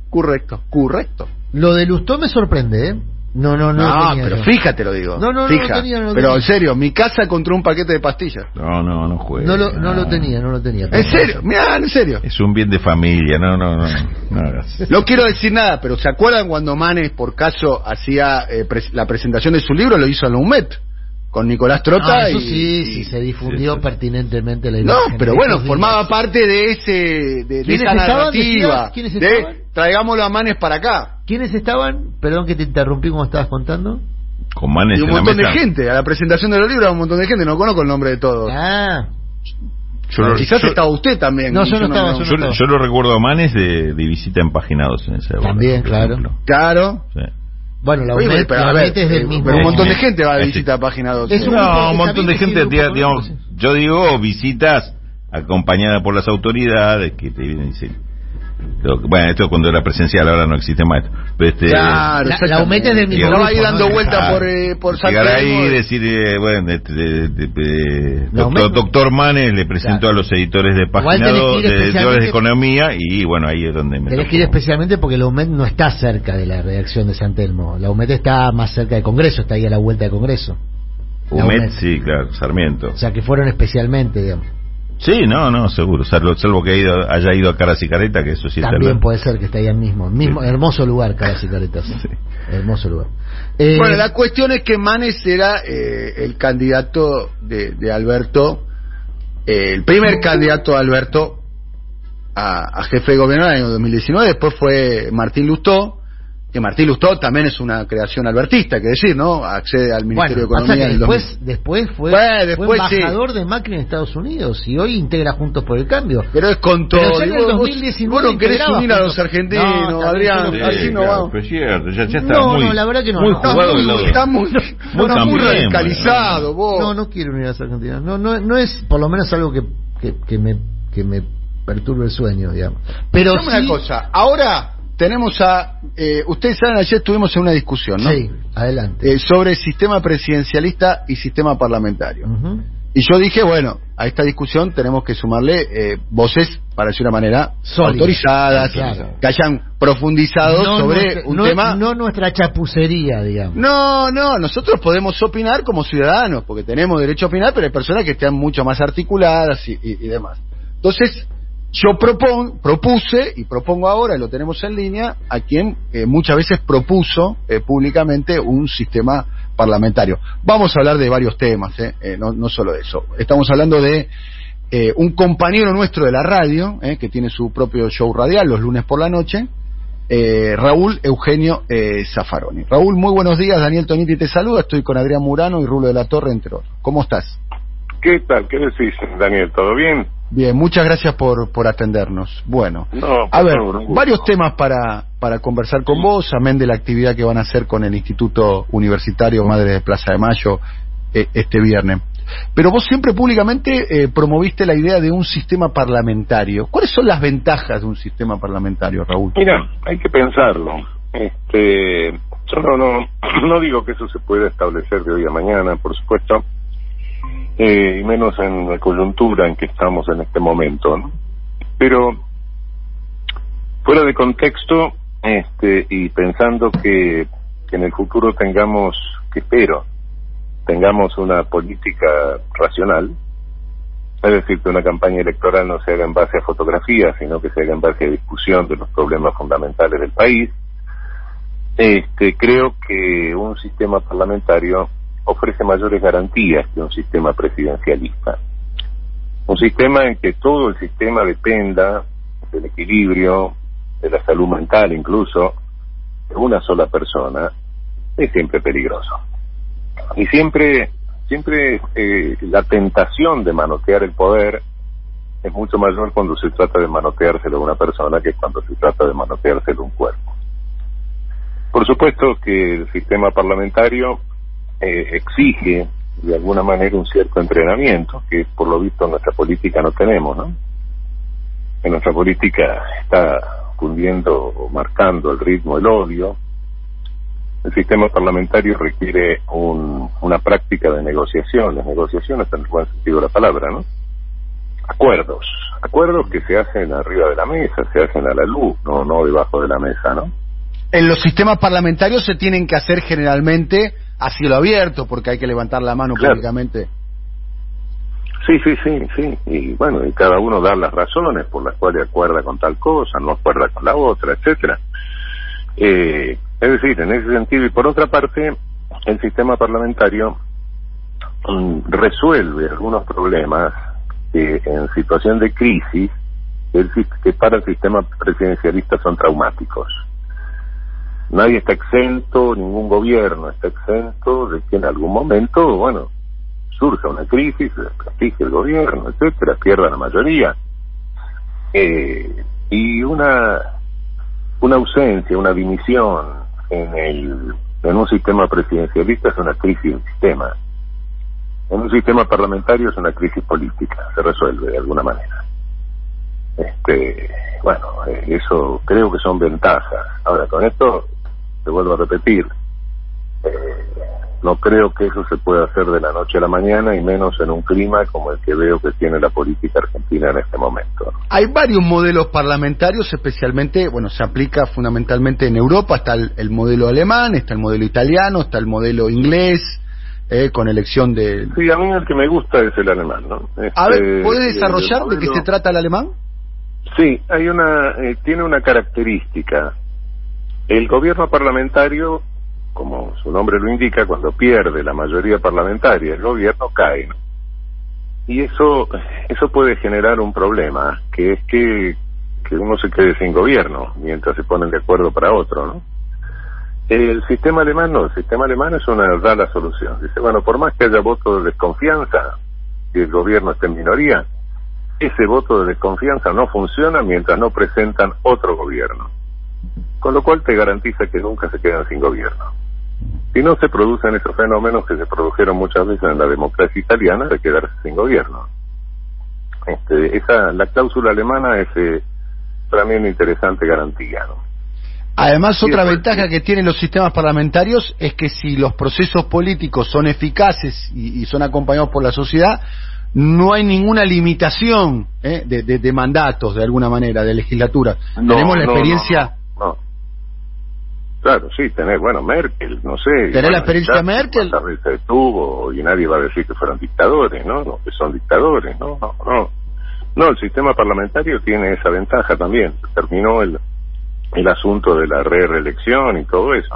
Speaker 2: Correcto, correcto.
Speaker 1: Lo de Lustó me sorprende, ¿eh? No, no, no.
Speaker 2: No, pero fíjate lo digo. No, no, no, tenía, no Pero en serio, mi casa contra un paquete de pastillas.
Speaker 4: No, no, no juega.
Speaker 1: No lo, no lo tenía, no lo tenía.
Speaker 2: En serio, mira, en serio.
Speaker 4: Es un bien de familia, no, no, no.
Speaker 2: No, quiero decir nada, pero ¿se acuerdan cuando Manes, por caso, hacía eh, la presentación de su libro? Lo hizo en la UMET con Nicolás Trota.
Speaker 1: eso sí, sí, se difundió pertinentemente la
Speaker 2: idea. No, pero bueno, formaba parte de ese de, esa narrativa. De, traigámoslo a Manes para acá.
Speaker 1: ¿Quiénes estaban? Perdón que te interrumpí como estabas contando.
Speaker 4: Con Manes
Speaker 2: y un montón de gente. A la presentación de los libros, un montón de gente. No conozco el nombre de todos.
Speaker 1: Ah.
Speaker 2: Quizás estaba usted también.
Speaker 1: No, yo no, estaba.
Speaker 4: Yo, lo recuerdo a Manes de, visita en Paginados en ese
Speaker 1: También, claro.
Speaker 2: Claro.
Speaker 1: Bueno, la UMED, es del mismo.
Speaker 2: Pero un montón de gente va a visitar Página 12.
Speaker 4: no, un montón de gente, digamos, yo digo visitas acompañada por las autoridades que te vienen y dicen bueno, esto cuando era presencial, ahora no existe más
Speaker 1: este, claro, la, la UMET es del mismo
Speaker 2: grupo, ahí dando vueltas por, eh, por
Speaker 4: Llegar ahí y decir, eh, bueno, este, de, de, doctor, doctor, Manes le presentó a los editores de página de editores de economía y bueno, ahí es donde me
Speaker 1: Tenés que ir especialmente porque la UMET no está cerca de la redacción de San Telmo. La UMET está más cerca de Congreso, está ahí a la vuelta de Congreso.
Speaker 4: UMET, sí, claro, Sarmiento.
Speaker 1: O sea, que fueron especialmente, digamos.
Speaker 4: Sí, no, no, seguro. Salvo, salvo que haya ido a Caras y Caretas, que eso sí
Speaker 1: También puede ser que esté ahí mismo. mismo Hermoso lugar, Caras y Caretas. Sí. Hermoso lugar.
Speaker 2: Eh, bueno, la cuestión es que Manes era eh, el candidato de, de Alberto, eh, el primer candidato de Alberto a, jefe de gobierno en el año 2019. Después fue Martín Lustó que Martín Lustó también es una creación albertista, hay que decir, ¿no? Accede al Ministerio de Economía.
Speaker 1: después, después fue, embajador de Macri en Estados Unidos y hoy integra Juntos por el Cambio.
Speaker 2: Pero es con todo.
Speaker 1: Pero en el 2019
Speaker 2: vos, no querés unir a los argentinos, Adrián, así no va.
Speaker 4: Pero cierto, ya, ya está no, muy,
Speaker 1: no, la verdad que no.
Speaker 4: Muy jugado
Speaker 2: está, está muy, muy, muy radicalizado, vos.
Speaker 1: No, no quiero unir a los argentinos. No, no, no es por lo menos algo que, que, que me, que me perturbe el sueño, digamos. Pero
Speaker 2: sí, una cosa, ahora tenemos a. Eh, ustedes saben, ayer estuvimos en una discusión, ¿no?
Speaker 1: Sí, adelante.
Speaker 2: Eh, sobre sistema presidencialista y sistema parlamentario. Y yo dije, bueno, a esta discusión tenemos que sumarle eh, voces, para decir una manera, autorizadas, que hayan profundizado sobre un tema.
Speaker 1: No nuestra chapucería, digamos.
Speaker 2: No, no, nosotros podemos opinar como ciudadanos, porque tenemos derecho a opinar, pero hay personas que están mucho más articuladas y, y demás. Entonces, yo propuse y propongo ahora, y lo tenemos en línea, a quien eh, muchas veces propuso eh, públicamente un sistema parlamentario. Vamos a hablar de varios temas, eh, no, no, solo eso. Estamos hablando de un compañero nuestro de la radio, que tiene su propio show radial los lunes por la noche, Raúl Eugenio Zaffaroni. Raúl, muy buenos días, Daniel Toniti te saluda, estoy con Adrián Murano y Rulo de la Torre, entre otros. ¿Cómo estás?
Speaker 5: ¿Qué tal? ¿Qué decís, Daniel? ¿Todo bien?
Speaker 2: Bien, muchas gracias por, por atendernos. Bueno, a ver, varios temas para, para conversar con vos, amén de la actividad que van a hacer con el Instituto Universitario Madre de Plaza de Mayo eh, este viernes. Pero vos siempre públicamente eh, promoviste la idea de un sistema parlamentario. ¿Cuáles son las ventajas de un sistema parlamentario, Raúl?
Speaker 5: Mira, hay que pensarlo. Este, yo no, no, no digo que eso se pueda establecer de hoy a mañana, por supuesto eh, y menos en la coyuntura en que estamos en este momento. ¿no? Pero fuera de contexto este, y pensando que, en el futuro tengamos, que espero, tengamos una política racional, es decir, que una campaña electoral no se haga en base a fotografías, sino que se haga en base a discusión de los problemas fundamentales del país. Este, creo que un sistema parlamentario ofrece mayores garantías que un sistema presidencialista. Un sistema en que todo el sistema dependa del equilibrio, de la salud mental incluso, de una sola persona, es siempre peligroso. Y siempre, siempre eh, la tentación de manotear el poder es mucho mayor cuando se trata de manoteárselo a una persona que cuando se trata de manoteárselo a un cuerpo. Por supuesto que el sistema parlamentario eh, exige de alguna manera un cierto entrenamiento, que por lo visto en nuestra política no tenemos, ¿no? En nuestra política está cundiendo o marcando el ritmo el odio. El sistema parlamentario requiere un, una práctica de negociaciones, negociaciones en el buen sentido de la palabra, ¿no? Acuerdos, acuerdos que se hacen arriba de la mesa, se hacen a la luz, no, no debajo de la mesa, ¿no?
Speaker 2: En los sistemas parlamentarios se tienen que hacer generalmente a cielo abierto, porque hay que levantar la mano públicamente.
Speaker 5: Sí, sí, sí, sí. Y bueno, y cada uno da las razones por las cuales acuerda con tal cosa, no acuerda con la otra, etcétera. Eh, es decir, en ese sentido, y por otra parte, el sistema parlamentario mm, resuelve algunos problemas que en situación de crisis, que para el sistema presidencialista son traumáticos. Nadie está exento, ningún gobierno está exento de que en algún momento, bueno, surja una crisis, prestigio el gobierno, etcétera, pierda la mayoría. Eh, y una, una ausencia, una dimisión en, el, en un sistema presidencialista es una crisis del sistema. En un sistema parlamentario es una crisis política, se resuelve de alguna manera. Este, bueno, eh, eso creo que son ventajas. Ahora, con esto, te vuelvo a repetir, eh, no creo que eso se pueda hacer de la noche a la mañana y menos en un clima como el que veo que tiene la política argentina en este momento.
Speaker 2: Hay varios modelos parlamentarios, especialmente, bueno, se aplica fundamentalmente en Europa, está el, modelo alemán, está el modelo italiano, está el modelo inglés, eh, con elección de...
Speaker 5: Sí, a mí el que me gusta es el alemán, ¿no?
Speaker 2: a ver, este, ¿puede desarrollar de qué se trata el alemán?
Speaker 5: Sí, hay una, eh, tiene una característica. El gobierno parlamentario como su nombre lo indica, cuando pierde la mayoría parlamentaria, el gobierno cae. Y eso, eso puede generar un problema, que es que, que uno se quede sin gobierno mientras se ponen de acuerdo para otro, ¿no? El sistema alemán no, el sistema alemán es una da solución. Dice, bueno, por más que haya voto de desconfianza y el gobierno esté en minoría, ese voto de desconfianza no funciona mientras no presentan otro gobierno. Con lo cual te garantiza que nunca se quedan sin gobierno. Si no se producen esos fenómenos que se produjeron muchas veces en la democracia italiana de quedarse sin gobierno. Este, esa, la cláusula alemana es eh, también una interesante garantía. ¿no?
Speaker 2: Además, otra ventaja que tienen los sistemas parlamentarios es que si los procesos políticos son eficaces y, son acompañados por la sociedad, no hay ninguna limitación ¿eh? de, mandatos, de alguna manera, de legislatura. Tenemos la experiencia
Speaker 5: Claro, sí, tener, bueno, Merkel, no sé.
Speaker 2: Tener la experiencia Merkel.
Speaker 5: veces estuvo y nadie va a decir que fueron dictadores, ¿no? no que son dictadores, ¿no? No, no. No, el sistema parlamentario tiene esa ventaja también. Terminó el, el asunto de la re-reelección y todo eso.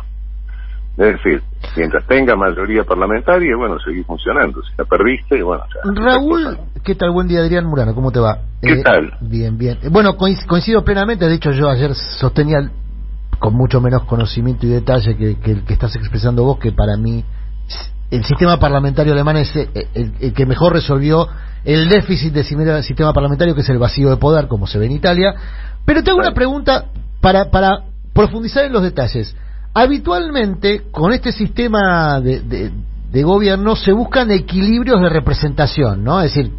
Speaker 5: Es decir, mientras tenga mayoría parlamentaria, bueno, seguir funcionando. Si la perdiste, bueno.
Speaker 1: Raúl, ¿qué tal? Buen día, Adrián Murano, ¿cómo te va?
Speaker 5: ¿Qué eh, tal?
Speaker 1: Bien, bien. Bueno, coincido plenamente, de hecho yo ayer sostenía con mucho menos conocimiento y detalle que, el que estás expresando vos, que para mí el sistema parlamentario alemán es eh, el, que mejor resolvió el déficit del sistema parlamentario, que es el vacío de poder, como se ve en Italia. Pero tengo una pregunta para, para profundizar en los detalles. Habitualmente, con este sistema de, de, gobierno se buscan equilibrios de representación, ¿no? Es decir,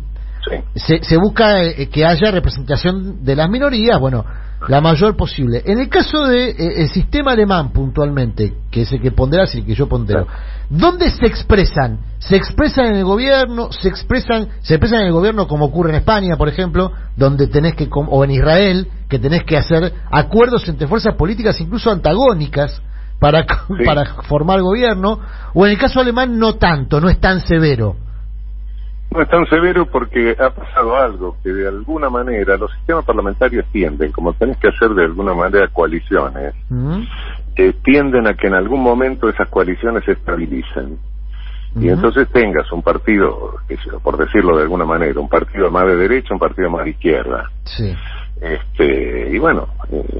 Speaker 1: se, se busca eh, que haya representación de las minorías, bueno, la mayor posible. En el caso de eh, el sistema alemán puntualmente, que es el que ponderas y el que yo pondero, ¿dónde se expresan? ¿Se expresan en el gobierno? ¿Se expresan se expresan en el gobierno como ocurre en España, por ejemplo, donde tenés que o en Israel, que tenés que hacer acuerdos entre fuerzas políticas incluso antagónicas para para formar gobierno, o en el caso alemán no tanto, no es tan severo?
Speaker 5: No es tan severo porque ha pasado algo, que de alguna manera los sistemas parlamentarios tienden, como tenés que hacer de alguna manera coaliciones, eh, tienden a que en algún momento esas coaliciones se estabilicen. Y entonces tengas un partido, por decirlo de alguna manera, un partido más de derecha, un partido más de izquierda.
Speaker 1: Sí.
Speaker 5: Este, y bueno, eh,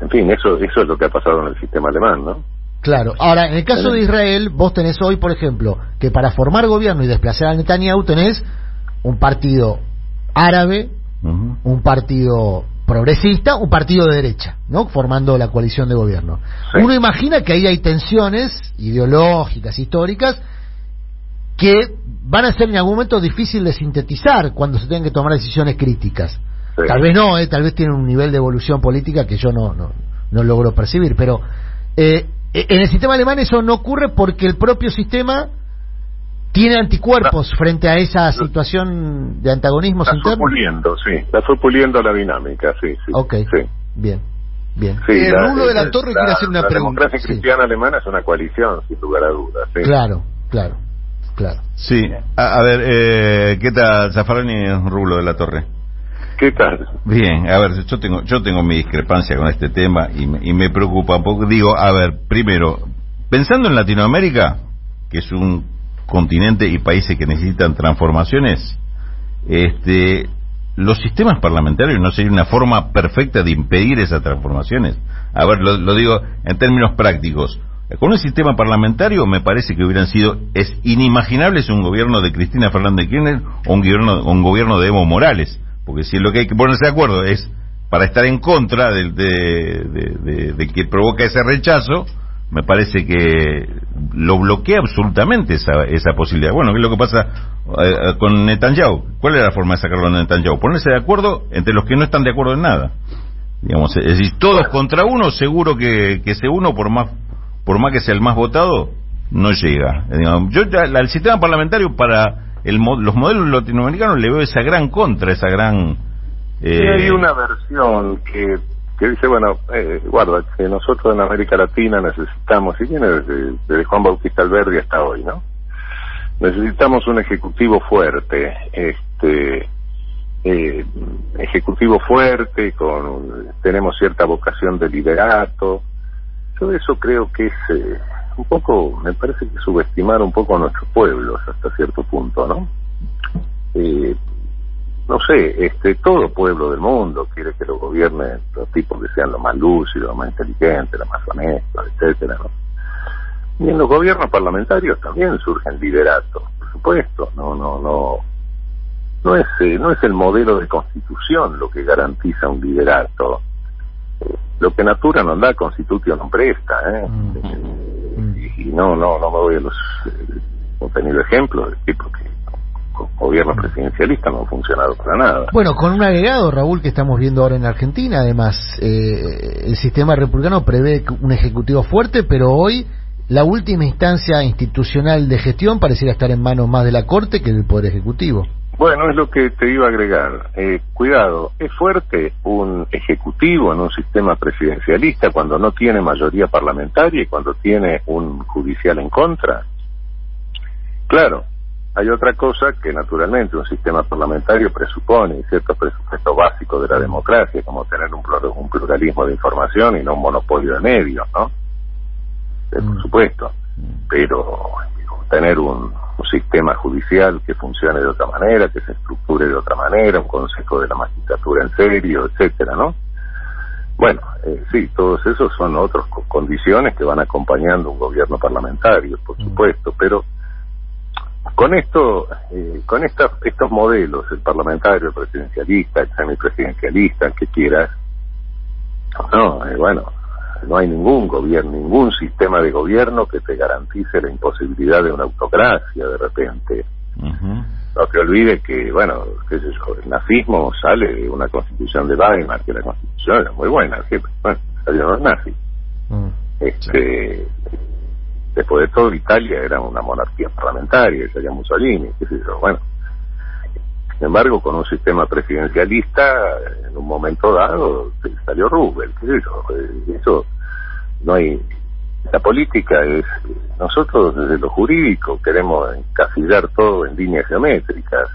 Speaker 5: en fin, eso, eso es lo que ha pasado en el sistema alemán, ¿no?
Speaker 1: Claro. Ahora, en el caso de Israel, vos tenés hoy, por ejemplo, que para formar gobierno y desplazar a Netanyahu tenés un partido árabe, un partido progresista, un partido de derecha, ¿no? Formando la coalición de gobierno. Uno imagina que ahí hay tensiones ideológicas, históricas, que van a ser en algún momento difícil de sintetizar cuando se tengan que tomar decisiones críticas. Tal vez no, ¿eh? tal vez tienen un nivel de evolución política que yo no, no, no logro percibir, pero eh, eh, en el sistema alemán eso no ocurre porque el propio sistema tiene anticuerpos frente a esa situación de antagonismos
Speaker 5: la
Speaker 1: internos.
Speaker 5: Fue puliendo, sí, la fue puliendo la dinámica, sí, sí.
Speaker 1: Ok, bien, bien.
Speaker 2: Sí, el Rulo de la Torre quiere hacer una pregunta.
Speaker 5: La democracia cristiana alemana es una coalición, sin lugar a dudas. Sí.
Speaker 1: Claro, claro, claro.
Speaker 4: Sí, a, ver, eh, ¿qué tal Zafarani Rulo de la Torre? Bien, a ver, yo tengo, yo tengo mi discrepancia con este tema y me, preocupa un poco. Digo, a ver, primero, pensando en Latinoamérica, que es un continente y países que necesitan transformaciones, este, los sistemas parlamentarios no serían una forma perfecta de impedir esas transformaciones. A ver, lo, lo digo en términos prácticos. Con un sistema parlamentario me parece que hubieran sido es inimaginables un gobierno de Cristina Fernández Kirchner o un gobierno un gobierno de Evo Morales, porque si lo que hay que ponerse de acuerdo es para estar en contra de, de, que provoca ese rechazo, me parece que lo bloquea absolutamente esa, esa posibilidad. Bueno, ¿qué es lo que pasa eh, con Netanyahu? ¿Cuál es la forma de sacarlo a Netanyahu? Ponerse de acuerdo entre los que no están de acuerdo en nada. Digamos, es decir, todos contra uno, seguro que, ese uno, por más por más que sea el más votado, no llega. Yo el sistema parlamentario para el, los modelos latinoamericanos le veo esa gran contra, esa gran...
Speaker 5: Eh... hay una versión que, que dice, bueno, eh, guarda, que nosotros en América Latina necesitamos, y viene desde, desde Juan Bautista Alberdi hasta hoy, ¿no? Necesitamos un ejecutivo fuerte, este, eh, ejecutivo fuerte, con tenemos cierta vocación de liderato, todo eso creo que es eh, un poco, me parece que subestimar un poco a nuestros pueblos hasta cierto punto, ¿no? Eh, no sé, este, todo pueblo del mundo quiere que lo gobiernen los tipos que sean los más lúcidos, los más inteligentes, los más honestos, etcétera, ¿no? Y en los gobiernos parlamentarios también surgen lideratos, por supuesto, no, no, no, no es, eh, no es el modelo de constitución lo que garantiza un liderato, lo que natura no da, constitución no presta, ¿eh? Y, no, no, no me voy a los... he tenido ejemplos de tipo que gobierno presidencialista no ha funcionado para nada.
Speaker 1: Bueno, con un agregado, Raúl, que estamos viendo ahora en Argentina, además, eh, el sistema republicano prevé un ejecutivo fuerte, pero hoy la última instancia institucional de gestión pareciera estar en manos más de la Corte que del Poder Ejecutivo.
Speaker 5: Bueno, es lo que te iba a agregar. Eh, cuidado, es fuerte un ejecutivo en un sistema presidencialista cuando no tiene mayoría parlamentaria y cuando tiene un judicial en contra. Claro, hay otra cosa que naturalmente un sistema parlamentario presupone cierto presupuesto básico de la democracia, como tener un, pluralismo de información y no un monopolio de medios, ¿no? por mm. supuesto. Pero tener un, un sistema judicial que funcione de otra manera, que se estructure de otra manera, un consejo de la magistratura en serio, etcétera, ¿no? Bueno, eh, sí, todos esos son otras condiciones que van acompañando un gobierno parlamentario, por mm. supuesto, pero con esto, eh, con estos modelos, el parlamentario, el presidencialista, el semipresidencialista, el que quieras, no, eh, bueno, no hay ningún gobierno, ningún sistema de gobierno que te garantice la imposibilidad de una autocracia de repente. No te olvides que, bueno, qué sé yo, el nazismo sale de una constitución de Weimar, que la constitución era muy buena, siempre, bueno, salieron los nazis. Mm. este, Después de todo, Italia era una monarquía parlamentaria, salía Mussolini, qué sé yo, bueno. Sin embargo, con un sistema presidencialista, en un momento dado, salió yo, eh, eso no hay la política es nosotros desde lo jurídico queremos encasillar todo en líneas geométricas.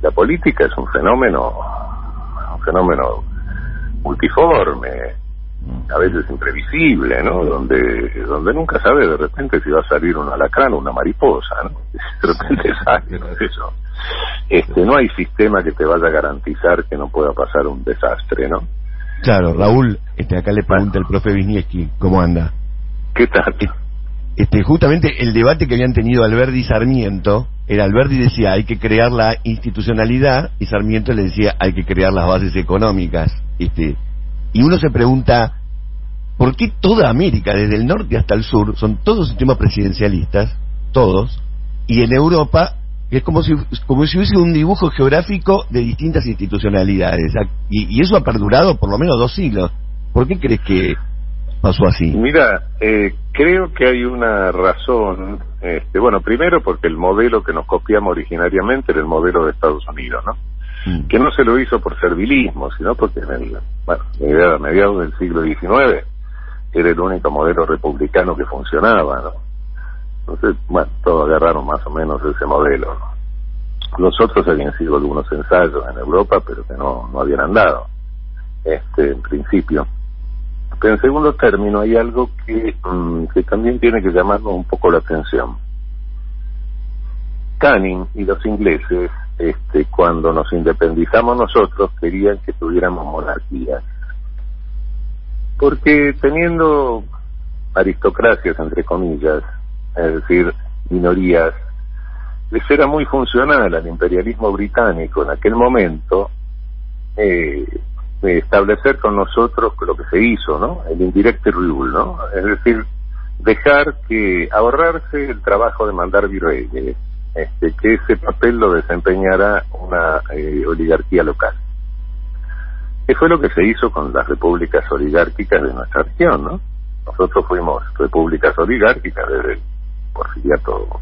Speaker 5: La política es un fenómeno un fenómeno multiforme a veces imprevisible no donde donde nunca sabe de repente si va a salir un alacrán o una mariposa no de repente sale ¿no? eso este no hay sistema que te vaya a garantizar que no pueda pasar un desastre no
Speaker 6: Claro, Raúl, este, acá le pregunta el profe Wisniewski, ¿cómo anda?
Speaker 5: ¿Qué tal?
Speaker 6: Este, justamente el debate que habían tenido Alberdi y Sarmiento, era Alberdi decía hay que crear la institucionalidad y Sarmiento le decía hay que crear las bases económicas. Este, y uno se pregunta, ¿por qué toda América, desde el norte hasta el sur, son todos sistemas presidencialistas, todos, y en Europa es como si, como si hubiese un dibujo geográfico de distintas institucionalidades. Y, y eso ha perdurado por lo menos dos siglos. ¿Por qué crees que pasó así?
Speaker 5: Mira, eh, creo que hay una razón. Este, bueno, primero porque el modelo que nos copiamos originariamente era el modelo de Estados Unidos, ¿no? Mm. Que no se lo hizo por servilismo, sino porque en el, bueno, a mediados del siglo XIX era el único modelo republicano que funcionaba, ¿no? Entonces, bueno, todos agarraron más o menos ese modelo. Los otros habían sido algunos ensayos en Europa, pero que no, no habían andado, este, en principio. Pero en segundo término hay algo que, mm, que también tiene que llamarnos un poco la atención. Canning y los ingleses, este, cuando nos independizamos nosotros, querían que tuviéramos monarquías. Porque teniendo aristocracias, entre comillas, es decir, minorías, les era muy funcional al imperialismo británico en aquel momento eh, establecer con nosotros lo que se hizo, ¿no? El indirect rule, ¿no? Es decir, dejar que ahorrarse el trabajo de mandar virreyes, este, que ese papel lo desempeñará una eh, oligarquía local. ¿Qué fue lo que se hizo con las repúblicas oligárquicas de nuestra región, ¿no? Nosotros fuimos repúblicas oligárquicas desde el porfiriato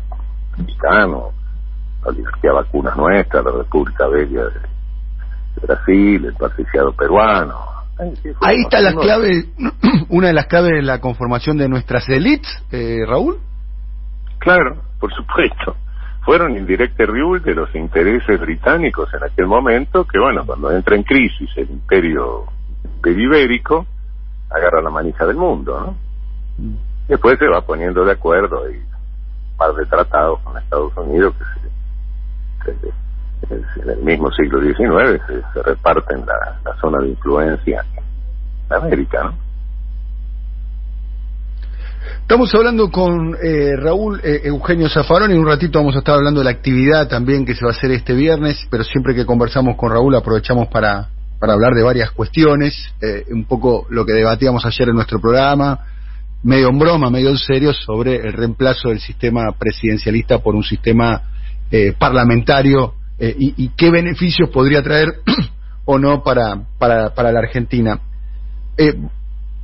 Speaker 5: mexicano, la oligarquía vacuna nuestra, la República Bella de, Brasil, el patriciado peruano.
Speaker 2: Ahí está la clave, una de las claves de la conformación de nuestras élites, eh, Raúl.
Speaker 5: Claro, por supuesto fueron indirectos riul de los intereses británicos en aquel momento, que bueno, cuando entra en crisis el imperio, ibérico, agarra la manija del mundo, ¿no? Después se va poniendo de acuerdo y un par de tratados con Estados Unidos que en el mismo siglo XIX se, reparten la, la zona de influencia en América, ¿no?
Speaker 2: Estamos hablando con eh, Raúl eh, Eugenio Zafarón y en un ratito vamos a estar hablando de la actividad también que se va a hacer este viernes, pero siempre que conversamos con Raúl aprovechamos para, hablar de varias cuestiones, eh, un poco lo que debatíamos ayer en nuestro programa, medio en broma, medio en serio, sobre el reemplazo del sistema presidencialista por un sistema parlamentario y, y, qué beneficios podría traer o no para, para, para la Argentina.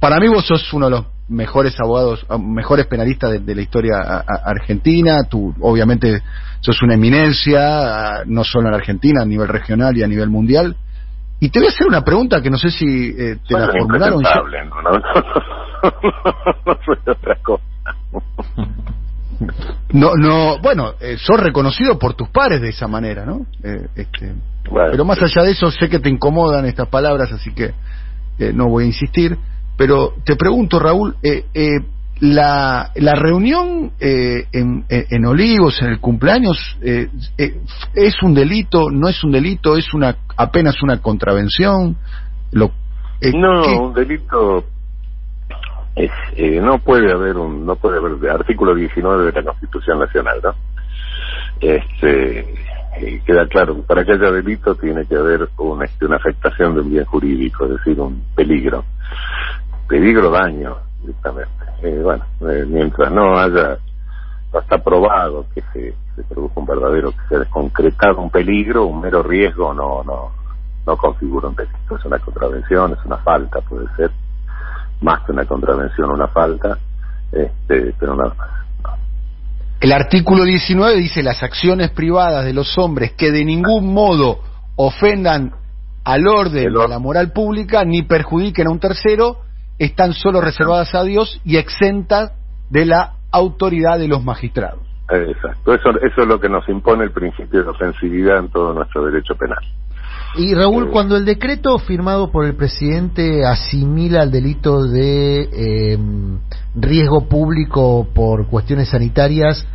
Speaker 2: para mí vos sos uno de los mejores abogados, ah, mejores penalistas de, la historia argentina. Tú, obviamente, sos una eminencia, ah, no solo en Argentina, a nivel regional y a nivel mundial. Y te voy a hacer una pregunta que no sé si eh, te la formularon.
Speaker 5: ¿no? No, no, soy otra cosa.
Speaker 2: No, no, bueno, eh, sos reconocido por tus pares de esa manera, ¿no? Eh, este, pero más allá de eso, sé que te incomodan estas palabras, así que eh, no voy a insistir. Pero te pregunto, Raúl, eh, eh, la, la reunión eh, en, en, Olivos, en el cumpleaños, eh, eh, ¿es un delito? ¿No es un delito? ¿Es una apenas una contravención? Lo,
Speaker 5: no, un delito es, no puede haber un no puede haber artículo 19 de la Constitución Nacional, ¿no? Este queda claro para que haya delito tiene que haber una, este, una afectación de un bien jurídico, es decir, un peligro peligro daño directamente. Eh, bueno, eh, mientras no haya, no está probado que se, se produjo un verdadero, que se ha concretado un peligro, un mero riesgo no, no, no configura un delito. Es una contravención, es una falta, puede ser más que una contravención, una falta, este, pero nada más.
Speaker 2: El artículo 19 dice las acciones privadas de los hombres que de ningún modo ofendan al orden o a la moral pública ni perjudiquen a un tercero están solo reservadas a Dios y exentas de la autoridad de los magistrados.
Speaker 5: Exacto, eso, eso es lo que nos impone el principio de ofensividad en todo nuestro derecho penal.
Speaker 1: Y Raúl, eh, cuando el decreto firmado por el presidente asimila el delito de eh, riesgo público por cuestiones sanitarias,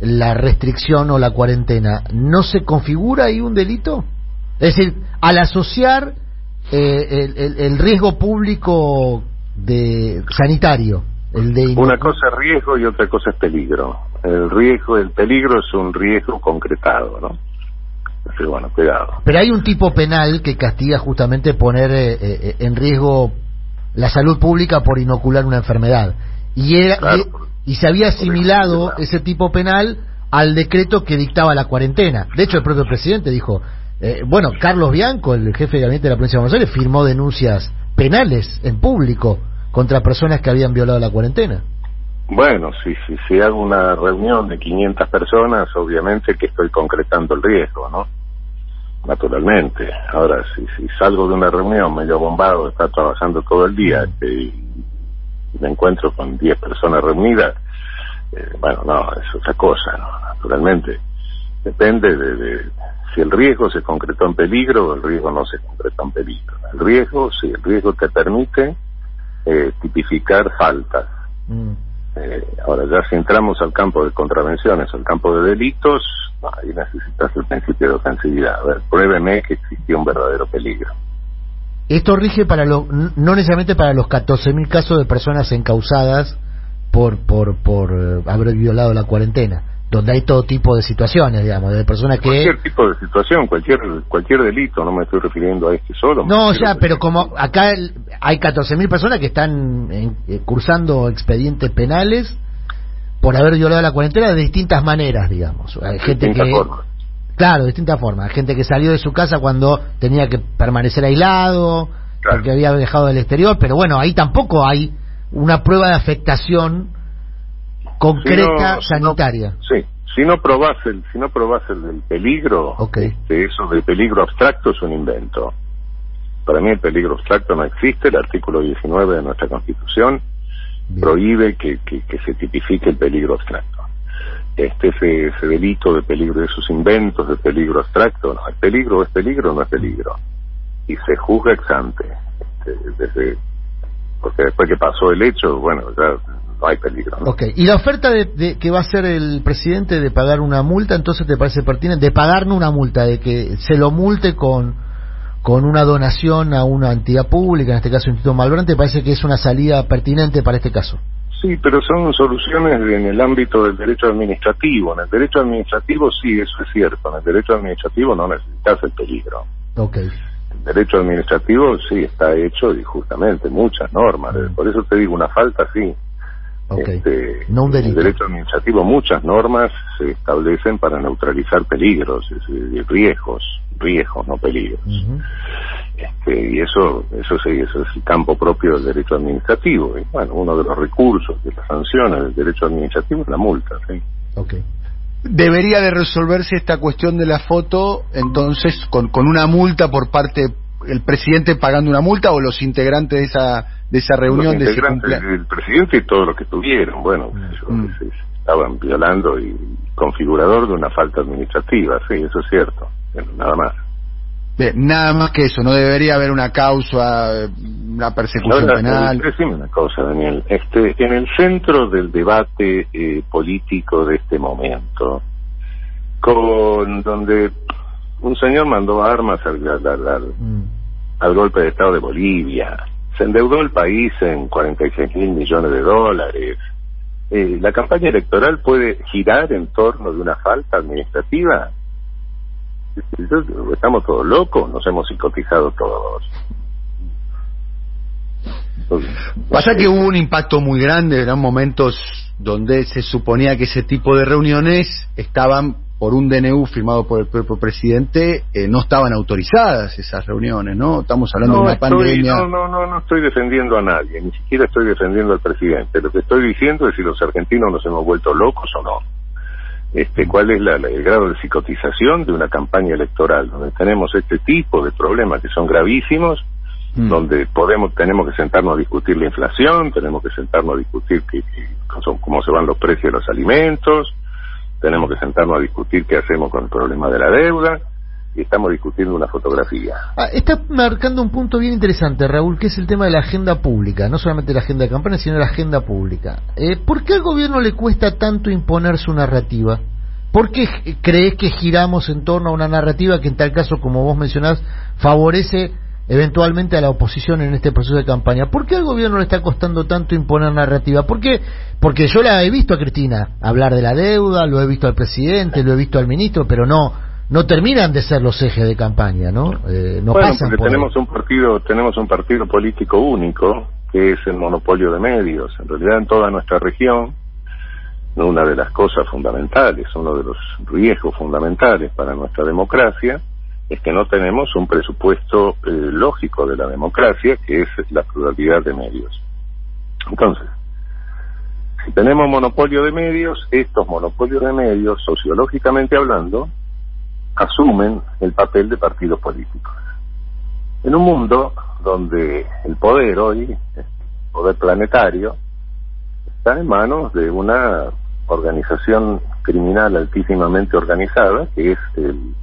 Speaker 1: la restricción o la cuarentena, ¿no se configura ahí un delito? Es decir, al asociar eh, el, el, riesgo público de sanitario. El de
Speaker 5: Una cosa es riesgo y otra cosa es peligro. El riesgo, el peligro es un riesgo concretado, ¿no? Pero bueno, cuidado.
Speaker 1: Pero hay un tipo penal que castiga justamente poner eh, eh, en riesgo la salud pública por inocular una enfermedad. Y, era, y, se había asimilado ese tipo penal al decreto que dictaba la cuarentena. De hecho, el propio presidente dijo, eh, bueno, Carlos Bianco, el jefe de gabinete de la provincia de Buenos Aires, firmó denuncias penales en público contra personas que habían violado la cuarentena.
Speaker 5: Bueno, si, si, si hago una reunión de 500 personas, obviamente que estoy concretando el riesgo, ¿no? Naturalmente. Ahora, si, si salgo de una reunión medio bombado, está trabajando todo el día y me encuentro con 10 personas reunidas, eh, bueno, no, es otra cosa, ¿no? Naturalmente. Depende de, de, si el riesgo se concretó en peligro o el riesgo no se concretó en peligro. El riesgo, si el riesgo te permite eh, tipificar faltas. Mm. Eh, ahora ya si entramos al campo de contravenciones, al campo de delitos, ahí necesitas el principio de ofensividad. A ver, pruébeme que existió un verdadero peligro.
Speaker 1: Esto rige para lo, no necesariamente para los 14.000 casos de personas encausadas por, por, por eh, haber violado la cuarentena, donde hay todo tipo de situaciones, digamos, de personas que...
Speaker 5: Cualquier tipo de situación, cualquier cualquier delito, no me estoy refiriendo a este solo.
Speaker 1: No, ya,
Speaker 5: a-
Speaker 1: pero como acá el- hay 14.000 personas que están en- eh, cursando expedientes penales por haber violado la cuarentena de distintas maneras, digamos. Hay gente que...
Speaker 5: formas.
Speaker 1: Claro, de distintas formas. Hay gente que salió de su casa cuando tenía que permanecer aislado,
Speaker 5: Claro.
Speaker 1: porque había dejado del exterior, pero bueno, ahí tampoco hay una prueba de afectación concreta
Speaker 5: Si no-
Speaker 1: sanitaria.
Speaker 5: Sí, si no probás el, si no probás el del peligro,
Speaker 1: Ok.
Speaker 5: este, eso de peligro abstracto es un invento. Para mí el peligro abstracto no existe, el artículo 19 de nuestra Constitución
Speaker 1: Bien.
Speaker 5: prohíbe que, que, que se tipifique el peligro abstracto. Este ese, ese delito de peligro, esos inventos de peligro abstracto, no, el peligro es peligro, no es peligro. Y se juzga ex ante. Este, desde, porque después que pasó el hecho, bueno, ya no hay peligro. ¿no?
Speaker 1: Ok, y la oferta de, de- que va a hacer el presidente de pagar una multa, entonces te parece pertinente, de pagar no una multa, de que se lo multe con, con una donación a una entidad pública, en este caso Instituto Malbrán, ¿te parece que es una salida pertinente para este caso?
Speaker 5: Sí, pero son soluciones en el ámbito del derecho administrativo. En el derecho administrativo sí, eso es cierto. En el derecho administrativo no necesitas el peligro.
Speaker 1: Ok,
Speaker 5: El derecho administrativo sí está hecho y justamente muchas normas.
Speaker 1: Mm.
Speaker 5: Por eso te digo, una falta sí.
Speaker 1: Ok.
Speaker 5: Este,
Speaker 1: no un
Speaker 5: En el
Speaker 1: delito.
Speaker 5: derecho administrativo muchas normas se establecen para neutralizar peligros, es decir, riesgos, riesgos, no peligros.
Speaker 1: Ujú.
Speaker 5: Este, y eso, eso sí, eso es el campo propio del derecho administrativo. Y bueno, uno de los recursos de las sanciones del derecho administrativo es la multa, ¿sí?
Speaker 1: Ok.
Speaker 2: Debería de resolverse esta cuestión de la foto, entonces, con, con una multa por parte el presidente pagando una multa o los integrantes de esa de esa reunión
Speaker 5: Los
Speaker 2: de ese
Speaker 5: del presidente y todos los que estuvieron, bueno,
Speaker 2: Mm.
Speaker 5: estaban violando y configurador de una falta administrativa, sí, eso es cierto, Bueno, nada más.
Speaker 2: Bien, nada más que eso, no debería haber una causa, una persecución penal.
Speaker 5: decime una cosa, Daniel. Este, en el centro del debate eh, político de este momento, con donde un señor mandó armas al, al- al- al-
Speaker 1: Mm.
Speaker 5: al golpe de Estado de Bolivia, se endeudó el país en 46 mil millones de dólares. Eh, ¿La campaña electoral puede girar en torno de una falta administrativa? Estamos todos locos, nos hemos psicotizado todos.
Speaker 2: Pasa que hubo un impacto muy grande, eran momentos donde se suponía que ese tipo de reuniones estaban por un DNU firmado por el propio presidente, eh, no estaban autorizadas esas reuniones, ¿no? Estamos hablando de una
Speaker 5: estoy,
Speaker 2: pandemia.
Speaker 5: no, no, no, no estoy defendiendo a nadie, ni siquiera estoy defendiendo al presidente. Lo que estoy diciendo es si los argentinos nos hemos vuelto locos o no. Este, ¿Cuál es la- la- el grado de psicotización de una campaña electoral donde tenemos este tipo de problemas que son gravísimos,
Speaker 2: Mm.
Speaker 5: donde podemos tenemos que sentarnos a discutir la inflación, tenemos que sentarnos a discutir que, que- cómo se van los precios de los alimentos, tenemos que sentarnos a discutir qué hacemos con el problema de la deuda y estamos discutiendo una fotografía.
Speaker 1: Ah, está marcando un punto bien interesante, Raúl, que es el tema de la agenda pública, no solamente la agenda de campaña, sino la agenda pública. Eh, ¿Por qué al gobierno le cuesta tanto imponer su narrativa? ¿Por qué crees que giramos en torno a una narrativa que en tal caso, como vos mencionás, favorece eventualmente a la oposición en este proceso de campaña? ¿Por qué al gobierno le está costando tanto imponer narrativa? ¿Por qué? Porque yo la he visto a Cristina hablar de la deuda, lo he visto al presidente, lo he visto al ministro, pero no no terminan de ser los ejes de campaña, ¿no? Eh, no
Speaker 5: bueno,
Speaker 1: pasan
Speaker 5: porque
Speaker 1: por ahí.
Speaker 5: tenemos un partido, tenemos un partido político único, que es el monopolio de medios. En realidad en toda nuestra región, una de las cosas fundamentales, uno de los riesgos fundamentales para nuestra democracia, es que no tenemos un presupuesto eh, lógico de la democracia, que es la pluralidad de medios. Entonces, si tenemos monopolio de medios, estos monopolios de medios, sociológicamente hablando, asumen el papel de partidos políticos. En un mundo donde el poder hoy, el poder planetario, está en manos de una organización criminal altísimamente organizada, que es el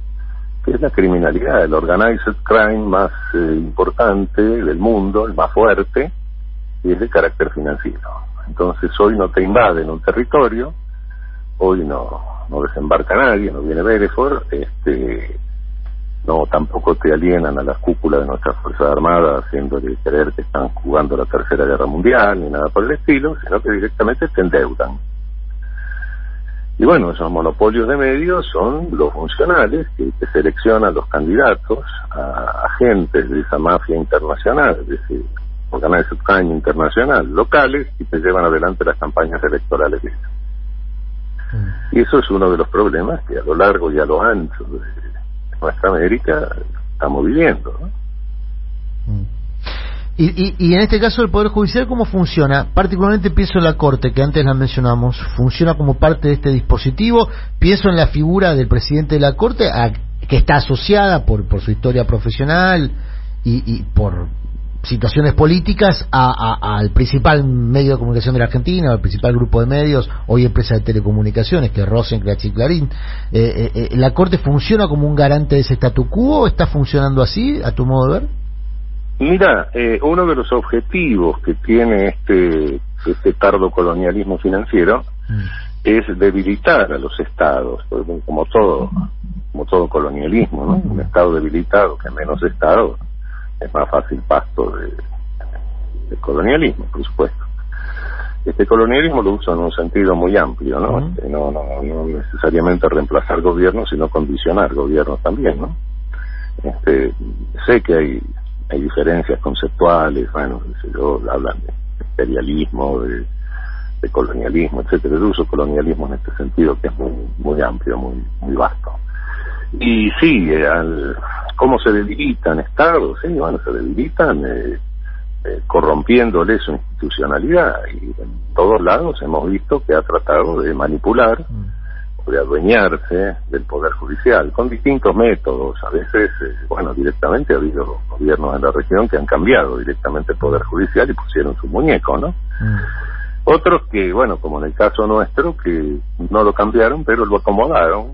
Speaker 5: es la criminalidad, el organized crime más eh, importante del mundo, el más fuerte, y es de carácter financiero. Entonces hoy no te invaden un territorio, hoy no, no desembarca nadie, no viene Bereford, este, no tampoco te alienan a las cúpulas de nuestras Fuerzas Armadas haciéndole creer que están jugando la Tercera Guerra Mundial ni nada por el estilo, sino que directamente te endeudan. Y bueno, esos monopolios de medios son los funcionales que, seleccionan los candidatos a agentes de esa mafia internacional, es decir, canales de subcaño internacional, locales, y te llevan adelante las campañas electorales. Y eso es uno de los problemas que a lo largo y a lo ancho de nuestra América estamos viviendo.
Speaker 1: Mm. Y, y, en este caso el Poder Judicial, ¿cómo funciona? Particularmente pienso en la Corte, que antes la mencionamos, ¿funciona como parte de este dispositivo? Pienso en la figura del presidente de la Corte, que está asociada por, por su historia profesional y, y por situaciones políticas al principal medio de comunicación de la Argentina, al principal grupo de medios, hoy empresa de telecomunicaciones, que es Rosencrantz y Clarín. Eh, eh, eh, ¿La Corte funciona como un garante de ese statu quo? ¿Está funcionando así, a tu modo de ver?
Speaker 5: Mira, uno de los objetivos que tiene este, este tardo colonialismo financiero mm. es debilitar a los estados, como todo, como todo colonialismo, ¿no? Un estado debilitado que menos estado es más fácil pasto de, colonialismo, por supuesto. Este colonialismo lo uso en un sentido muy amplio, ¿no? Este, no, no, no necesariamente reemplazar gobiernos, sino condicionar gobiernos también, ¿no? Este, sé que hay, hay diferencias conceptuales, bueno, yo, hablan de imperialismo, de, colonialismo, etcétera. Yo uso colonialismo en este sentido que es muy, muy amplio, muy, muy vasto. Y sí, al, ¿cómo se debilitan estados? Sí, bueno, se debilitan eh, eh, corrompiéndole su institucionalidad. Y en todos lados hemos visto que ha tratado de manipular o de adueñarse del Poder Judicial con distintos métodos. A veces, bueno, directamente ha habido gobiernos en la región que han cambiado directamente el Poder Judicial y pusieron su muñeco, ¿no? Otros que, bueno, como en el caso nuestro, que no lo cambiaron, pero lo acomodaron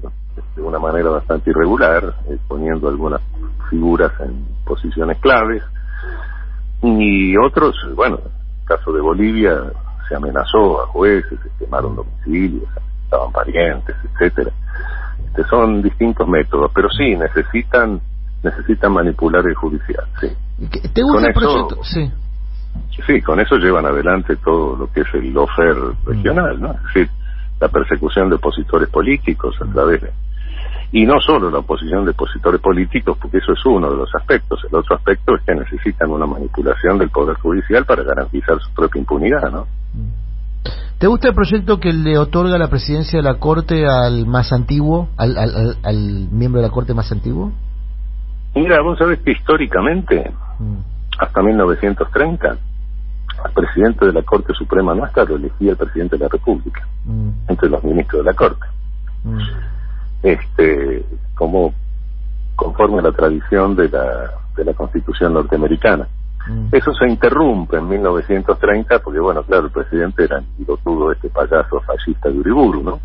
Speaker 5: de una manera bastante irregular, eh, poniendo algunas figuras en posiciones claves. Y otros, bueno, en el caso de Bolivia, se amenazó a jueces, se quemaron domicilios, estaban parientes, etcétera. Este, son distintos métodos, pero sí necesitan necesitan manipular el judicial. Sí.
Speaker 1: ¿Te gusta el proyecto? Sí.
Speaker 5: Sí, con eso llevan adelante todo lo que es el lofer regional, ¿no? Es decir, la persecución de opositores políticos a través de... Y no solo la oposición de opositores políticos, porque eso es uno de los aspectos. El otro aspecto es que necesitan una manipulación del Poder Judicial para garantizar su propia impunidad, ¿no?
Speaker 1: ¿Te gusta el proyecto que le otorga la presidencia de la Corte al más antiguo, al, al, al, miembro de la Corte más antiguo?
Speaker 5: Mira, vos sabés que históricamente, mm. hasta 1930, al presidente de la Corte Suprema nuestra lo elegía el presidente de la República, mm. entre los ministros de la Corte. Mm. Este, como conforme a la tradición de la, de la Constitución norteamericana. Mm. Eso se interrumpe en 1930 porque, bueno, claro, el presidente era todo este payaso fascista de Uriburu, ¿no?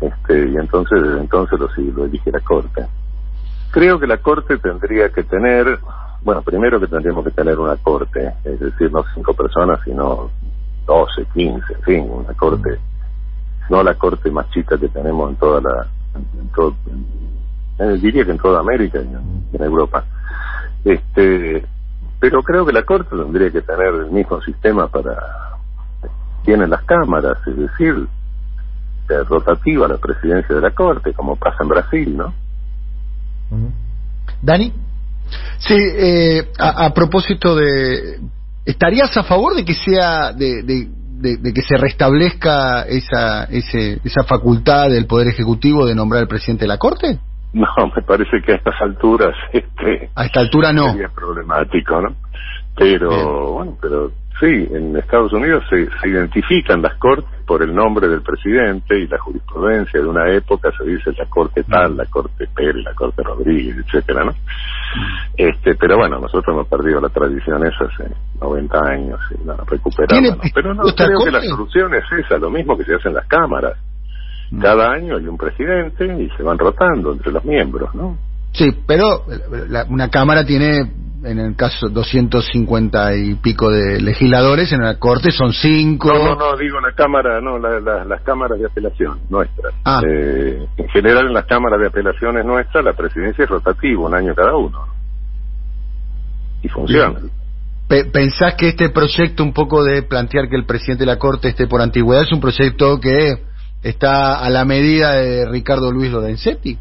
Speaker 5: Este, y entonces, desde entonces lo, lo elige la Corte. Creo que la Corte tendría que tener bueno, primero que tendríamos que tener una corte, es decir, no cinco personas, sino doce, quince, en fin, una corte, no la corte más chica que tenemos en toda la, en todo, diría que en toda América y en, Europa. Este, pero creo que la corte tendría que tener el mismo sistema para, tienen las cámaras, es decir, rotativa la presidencia de la corte, como pasa en Brasil, ¿no?
Speaker 1: Dani.
Speaker 2: Sí, eh, a, propósito de, ¿estarías a favor de que sea de, de, que se restablezca esa ese, esa facultad del poder ejecutivo de nombrar al presidente de la corte?
Speaker 5: No, me parece que a estas alturas, este,
Speaker 2: a esta altura no.
Speaker 5: Sería problemático, ¿no? Pero bueno, pero Sí, en Estados Unidos se, identifican las cortes por el nombre del presidente y la jurisprudencia de una época se dice la corte tal, la corte Pérez, la corte Rodríguez, etcétera, ¿no? Este, pero bueno, nosotros hemos perdido la tradición esa hace 90 años y la recuperamos. Pero no creo que la solución es esa, lo mismo que se hace en las cámaras. Mm. Cada año hay un presidente y se van rotando entre los miembros, ¿no?
Speaker 2: Sí, pero una cámara tiene en el caso 250 y pico de legisladores, en la Corte son cinco.
Speaker 5: No, no, no, digo la Cámara, no, la- la- las cámaras de apelación nuestras.
Speaker 2: Ah.
Speaker 5: Eh, en general en las cámaras de apelaciones nuestras la presidencia es rotativa, un año cada uno. Y funciona.
Speaker 2: Pe- ¿Pensás que este proyecto, un poco de plantear que el presidente de la Corte esté por antigüedad, es un proyecto que está a la medida de Ricardo Luis Lorenzetti?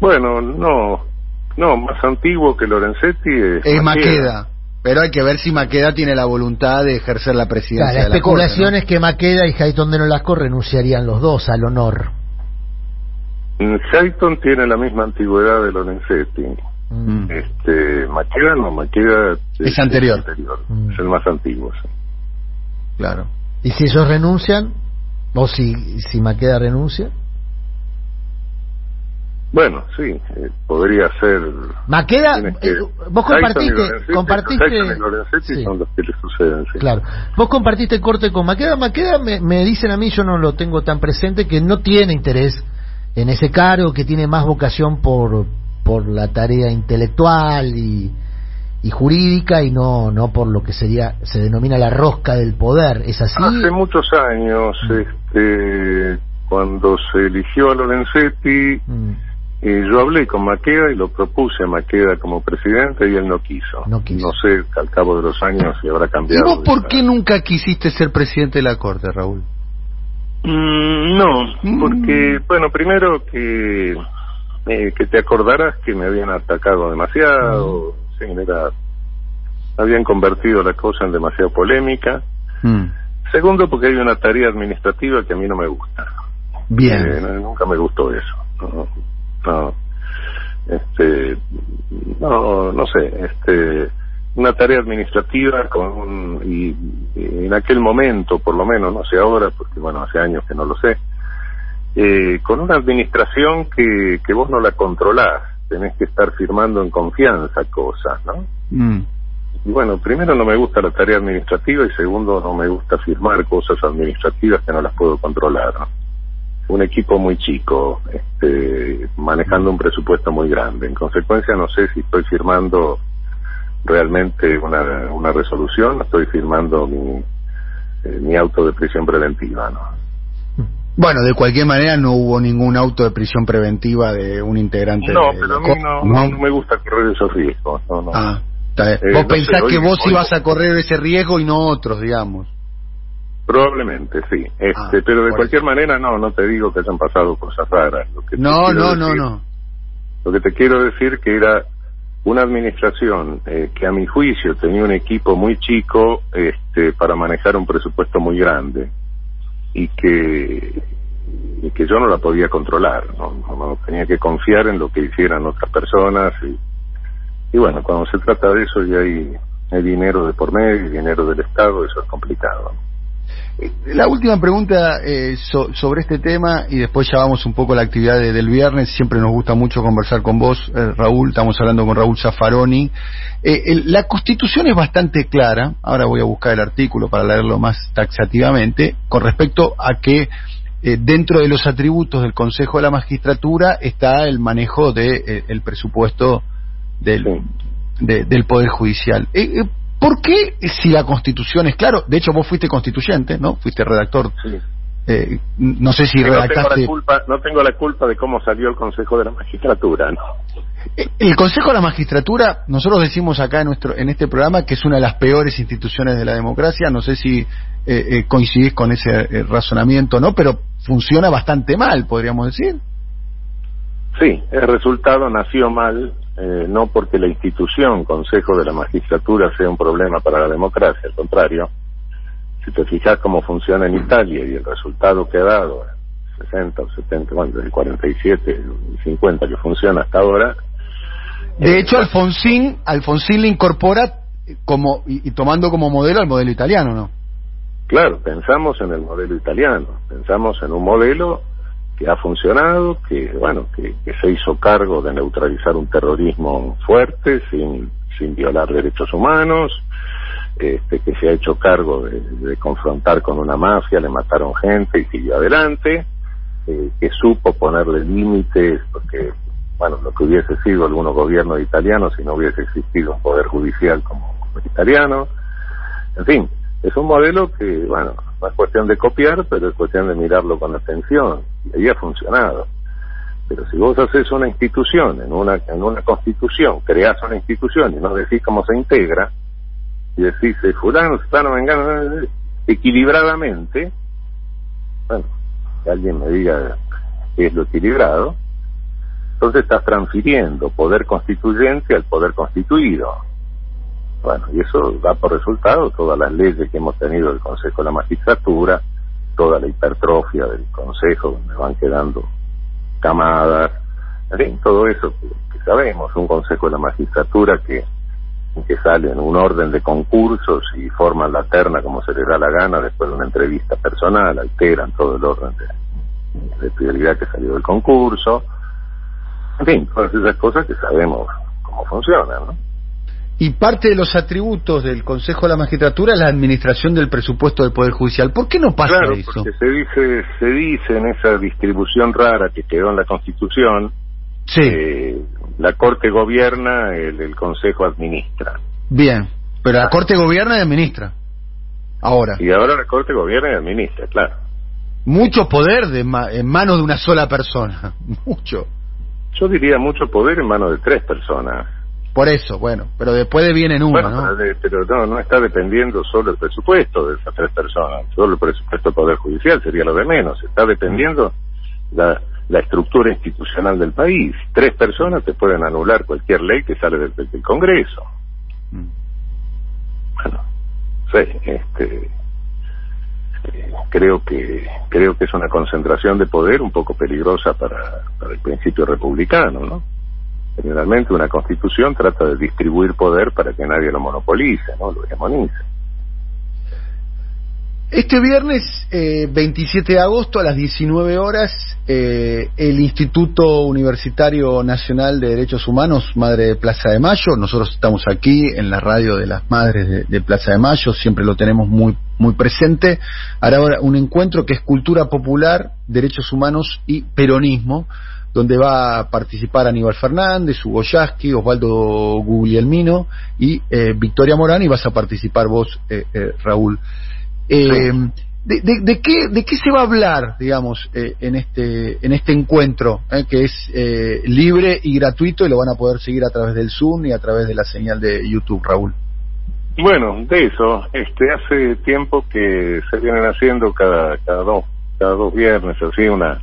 Speaker 5: Bueno, no, no, más antiguo que Lorenzetti es,
Speaker 2: Es Maqueda. Pero hay que ver si Maqueda tiene la voluntad de ejercer la presidencia
Speaker 1: Claro, la
Speaker 2: de la Corte.
Speaker 1: especulación
Speaker 2: ¿no?
Speaker 1: es que Maqueda y Jaiton de Nolasco renunciarían los dos al honor.
Speaker 5: Mm, Shaiton tiene la misma antigüedad de Lorenzetti.
Speaker 2: Mm.
Speaker 5: Este, Maqueda no, Maqueda
Speaker 2: Es anterior.
Speaker 1: Mm.
Speaker 5: es el más antiguo. sí.
Speaker 2: Claro.
Speaker 1: ¿Y si ellos renuncian? ¿O si, si Maqueda renuncia?
Speaker 5: Bueno, sí, eh, podría ser.
Speaker 1: Maqueda,
Speaker 5: que-
Speaker 1: eh, vos compartiste,
Speaker 5: Lorenzetti-
Speaker 1: compartiste,
Speaker 5: y
Speaker 1: Sí.
Speaker 5: son los que le suceden. sí.
Speaker 1: claro, vos compartiste corte con Maqueda, Maqueda me, me dicen a mí, yo no lo tengo tan presente, que no tiene interés en ese cargo, que tiene más vocación por, por la tarea intelectual y, y jurídica y no, no por lo que sería, se denomina la rosca del poder, ¿es así?
Speaker 5: Hace muchos años,
Speaker 1: Mm.
Speaker 5: este, cuando se eligió a Lorenzetti,
Speaker 1: Mm,
Speaker 5: eh, yo hablé con Maqueda y lo propuse a Maqueda como presidente y él no quiso.
Speaker 1: No quiso.
Speaker 5: sé al cabo de los años si habrá
Speaker 2: ¿Y
Speaker 5: cambiado.
Speaker 2: vos por qué nunca quisiste ser presidente de la Corte, Raúl?
Speaker 5: Mm, no,
Speaker 2: Mm.
Speaker 5: porque, bueno, primero que eh, que te acordarás que me habían atacado demasiado, Habían convertido la cosa en demasiado polémica.
Speaker 2: Mm.
Speaker 5: Segundo, porque hay una tarea administrativa que a mí no me gusta.
Speaker 2: Bien.
Speaker 5: Eh, nunca me gustó eso. No, no. Este, no, no sé, este, una tarea administrativa con un- y, y en aquel momento, por lo menos, no sé ahora, porque bueno, hace años que no lo sé, eh, con una administración que, que vos no la controlás, tenés que estar firmando en confianza cosas, ¿no?
Speaker 2: Mm.
Speaker 5: Y bueno, primero no me gusta la tarea administrativa y segundo no me gusta firmar cosas administrativas que no las puedo controlar. ¿no? Un equipo muy chico, este, manejando un presupuesto muy grande. En consecuencia no sé si estoy firmando realmente una, una resolución, estoy firmando mi, eh, mi auto de prisión preventiva. ¿no?
Speaker 2: Bueno, de cualquier manera no hubo ningún auto de prisión preventiva de un integrante
Speaker 5: No,
Speaker 2: de
Speaker 5: pero a mí no, no me gusta correr esos riesgos. No, no.
Speaker 2: Ah, está bien.
Speaker 5: Eh,
Speaker 2: vos pensás que
Speaker 5: hoy-
Speaker 2: vos
Speaker 5: hoy-
Speaker 2: ibas a correr ese riesgo y no otros, digamos.
Speaker 5: Probablemente, sí. Este,
Speaker 2: Ah,
Speaker 5: pero de cualquier manera, no, no te digo que hayan pasado cosas raras. Lo que te
Speaker 2: No, no, no,
Speaker 5: decir-
Speaker 2: no.
Speaker 5: Lo que te quiero decir que era una administración eh, que a mi juicio tenía un equipo muy chico este, para manejar un presupuesto muy grande y que y que yo no la podía controlar, no, no, no, tenía que confiar en lo que hicieran otras personas y, y bueno, cuando se trata de eso y hay, hay dinero de por medio dinero del Estado, eso es complicado.
Speaker 2: Eh, La última pregunta eh, so- sobre este tema y después ya vamos un poco a la actividad de- del viernes. Siempre nos gusta mucho conversar con vos, eh, Raúl. Estamos hablando con Raúl Zaffaroni. Eh, el- la Constitución es bastante clara. Ahora voy a buscar el artículo para leerlo más taxativamente con respecto a que eh, dentro de los atributos del Consejo de la Magistratura está el manejo del el presupuesto del,
Speaker 5: Sí.
Speaker 2: de- del Poder Judicial. ¿Por qué, si la Constitución es claro? De hecho, vos fuiste constituyente, ¿no? Fuiste redactor.
Speaker 5: Sí.
Speaker 2: eh, no sé si
Speaker 5: Que no tengo,
Speaker 2: redactaste.
Speaker 5: la culpa, no tengo la culpa de cómo salió el Consejo de la Magistratura, ¿no?
Speaker 2: Eh, El Consejo de la Magistratura, nosotros decimos acá en nuestro en este programa que es una de las peores instituciones de la democracia. No sé si eh, eh, coincidís con ese eh, razonamiento o no, pero funciona bastante mal, podríamos decir.
Speaker 5: Sí, el resultado nació mal, eh, no porque la institución Consejo de la Magistratura sea un problema para la democracia, al contrario. Si te fijas cómo funciona en Italia y el resultado que ha dado, 60 o 70, bueno, del 47, 50 que funciona hasta ahora.
Speaker 2: De
Speaker 5: eh,
Speaker 2: hecho, Alfonsín, Alfonsín le incorpora como y, y tomando como modelo al modelo italiano, ¿no?
Speaker 5: Claro, pensamos en el modelo italiano, pensamos en un modelo que ha funcionado, que bueno, que, que se hizo cargo de neutralizar un terrorismo fuerte, sin, sin violar derechos humanos, este, que se ha hecho cargo de, confrontar con una mafia, le mataron gente y siguió adelante, eh, que supo ponerle límites, porque bueno, lo que hubiese sido algunos gobiernos italianos si no hubiese existido un poder judicial como, el italiano. En fin, es un modelo que, bueno, no es cuestión de copiar, pero es cuestión de mirarlo con atención. Y ahí ha funcionado. Pero si vos haces una institución, en una, en una constitución, creás una institución y no decís cómo se integra, y decís, eh, fulano, fulano, vengano, equilibradamente, bueno, que alguien me diga qué es lo equilibrado, entonces estás transfiriendo poder constituyente al poder constituido. Bueno, y eso da por resultado todas las leyes que hemos tenido del Consejo de la Magistratura, toda la hipertrofia del Consejo, donde van quedando camadas, en fin, todo eso que, sabemos, un Consejo de la Magistratura que, que sale en un orden de concursos y forman la terna como se les da la gana después de una entrevista personal, alteran todo el orden de, de prioridad que salió del concurso, en fin, todas esas cosas que sabemos cómo funcionan, ¿no?
Speaker 2: Y parte de los atributos del Consejo de la Magistratura es la administración del presupuesto del Poder Judicial. ¿Por qué no pasa
Speaker 5: claro,
Speaker 2: eso?
Speaker 5: Porque se dice, se dice en esa distribución rara que quedó en la Constitución,
Speaker 2: sí.
Speaker 5: Eh, la Corte gobierna, el, el, Consejo administra.
Speaker 2: Bien, pero la Corte gobierna y administra. Ahora.
Speaker 5: Y ahora la Corte gobierna y administra, claro.
Speaker 2: Mucho poder de en manos de una sola persona. Mucho.
Speaker 5: Yo diría mucho poder en manos de tres personas.
Speaker 2: Por eso, bueno, pero después de vienen uno,
Speaker 5: bueno,
Speaker 2: ¿no?
Speaker 5: Pero no, no está dependiendo solo el presupuesto de esas tres personas, solo el presupuesto del Poder Judicial sería lo de menos, está dependiendo la, la estructura institucional del país. Tres personas te pueden anular cualquier ley que sale del, del Congreso. Mm. Bueno, sí, este, creo que creo que es una concentración de poder un poco peligrosa para, para el principio republicano, ¿no? Generalmente una constitución trata de distribuir poder para que nadie lo monopolice, ¿no? Lo hegemonice.
Speaker 2: Este viernes eh, 27 de agosto a las 19 horas, eh, el Instituto Universitario Nacional de Derechos Humanos, Madre de Plaza de Mayo, nosotros estamos aquí en la radio de las Madres de, de Plaza de Mayo, siempre lo tenemos muy, muy presente, hará ahora un encuentro que es Cultura Popular, Derechos Humanos y Peronismo, donde va a participar Aníbal Fernández, Hugo Yasky, Osvaldo Guglielmino y eh, Victoria Morán, y vas a participar vos, eh, eh, Raúl. Eh, de, de, de, qué, ¿De qué se va a hablar, digamos, eh, en, este, en este encuentro, eh, que es eh, libre y gratuito y lo van a poder seguir a través del Zoom y a través de la señal de YouTube, Raúl?
Speaker 5: Bueno, de eso, este, hace tiempo que se vienen haciendo cada, cada dos, cada dos viernes, así una,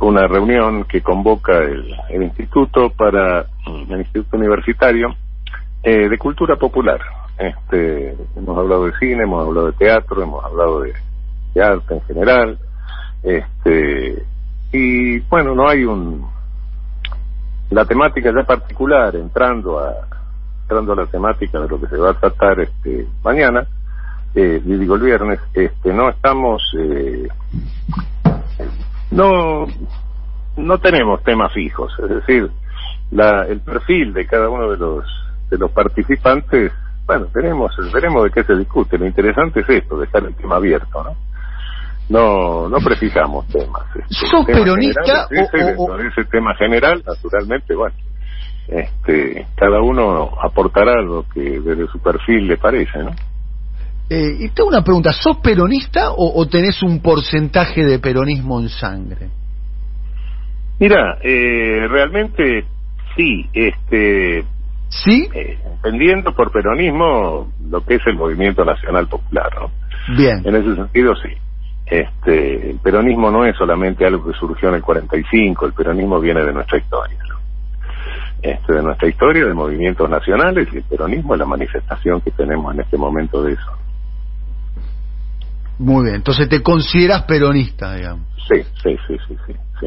Speaker 5: una reunión que convoca el, el instituto para, el instituto universitario, eh, de cultura popular. Este, hemos hablado de cine, hemos hablado de teatro, hemos hablado de, arte en general, este, y bueno, no hay un, la temática ya particular, entrando a, entrando a la temática de lo que se va a tratar este mañana, eh, el viernes, este, no estamos, eh, no, no tenemos temas fijos, es decir, la, el perfil de cada uno de los de los participantes, bueno, veremos, veremos de qué se discute. Lo interesante es esto, dejar el tema abierto, ¿no? No, no precisamos temas.
Speaker 2: Este, ¿Sos tema peronista
Speaker 5: general, ese,
Speaker 2: o, o...
Speaker 5: ese tema general, naturalmente, bueno, este, cada uno aportará lo que desde su perfil le parece, ¿no?
Speaker 2: Eh, y tengo una pregunta, ¿sos peronista o, o tenés un porcentaje de peronismo en sangre?
Speaker 5: Mira, eh, realmente sí, este,
Speaker 2: ¿Sí?
Speaker 5: Eh, entendiendo por peronismo lo que es el movimiento nacional popular, ¿no?
Speaker 2: Bien.
Speaker 5: En ese sentido, sí. Este, el peronismo no es solamente algo que surgió en el 45, el peronismo viene de nuestra historia, ¿no? Este, de nuestra historia, de movimientos nacionales, y el peronismo es la manifestación que tenemos en este momento de eso.
Speaker 2: Muy bien, entonces te consideras peronista, digamos.
Speaker 5: Sí, sí, sí, sí, sí. sí.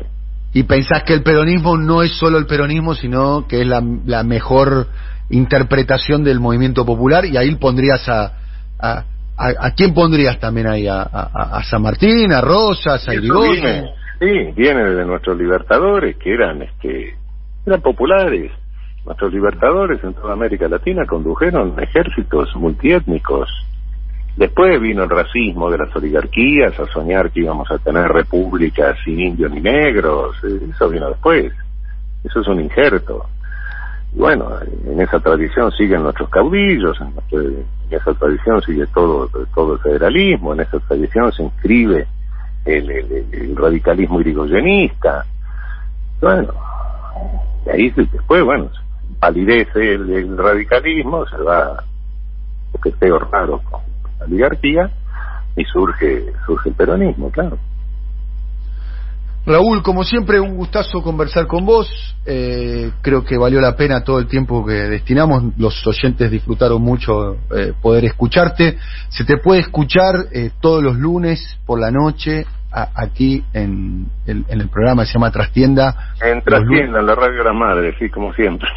Speaker 2: Y pensás que el peronismo no es solo el peronismo, sino que es la, la mejor interpretación del movimiento popular, y ahí pondrías a, a, a, a quién pondrías también ahí, a, a, a San Martín, a Rosas, a Irigoyen.
Speaker 5: Sí, viene de nuestros libertadores, que eran, este, eran populares. Nuestros libertadores en toda América Latina condujeron ejércitos multiétnicos. Después vino el racismo de las oligarquías, a soñar que íbamos a tener repúblicas sin indios ni negros, eso vino después. eso es un injerto. Y bueno, en esa tradición siguen nuestros caudillos, en, esa tradición sigue todo, todo el federalismo, en esa tradición se inscribe el, radicalismo irigoyenista. Bueno, y ahí después, bueno, palidece el, radicalismo, se va coqueteo raro con la oligarquía y surge, surge el peronismo, claro.
Speaker 2: Raúl, como siempre, un gustazo conversar con vos. Eh, creo que valió la pena todo el tiempo que destinamos. Los oyentes disfrutaron mucho eh, poder escucharte. Se te puede escuchar eh, todos los lunes por la noche aquí en, en, el programa que se llama Trastienda.
Speaker 5: En Trastienda, en la radio de la madre, sí, como siempre.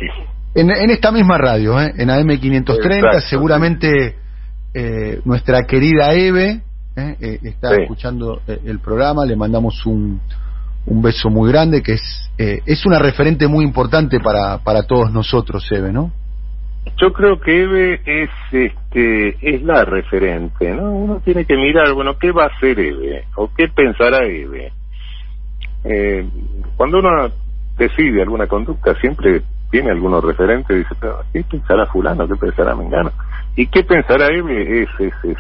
Speaker 2: En, en esta misma radio, en AM530, seguramente nuestra querida Eve está escuchando el programa. Le mandamos un un beso muy grande, que es, eh, es una referente muy importante para, para todos nosotros, Eve, ¿no?
Speaker 5: Yo creo que Eve es, este, es la referente, ¿no? Uno tiene que mirar, bueno, ¿qué va a hacer Eve? ¿O qué pensará Eve? Eh, cuando uno decide alguna conducta, siempre tiene algunos referentes dice, pero ¿qué pensará fulano? ¿Qué pensará Mengano? ¿Y qué pensará Eve? Es, es, es,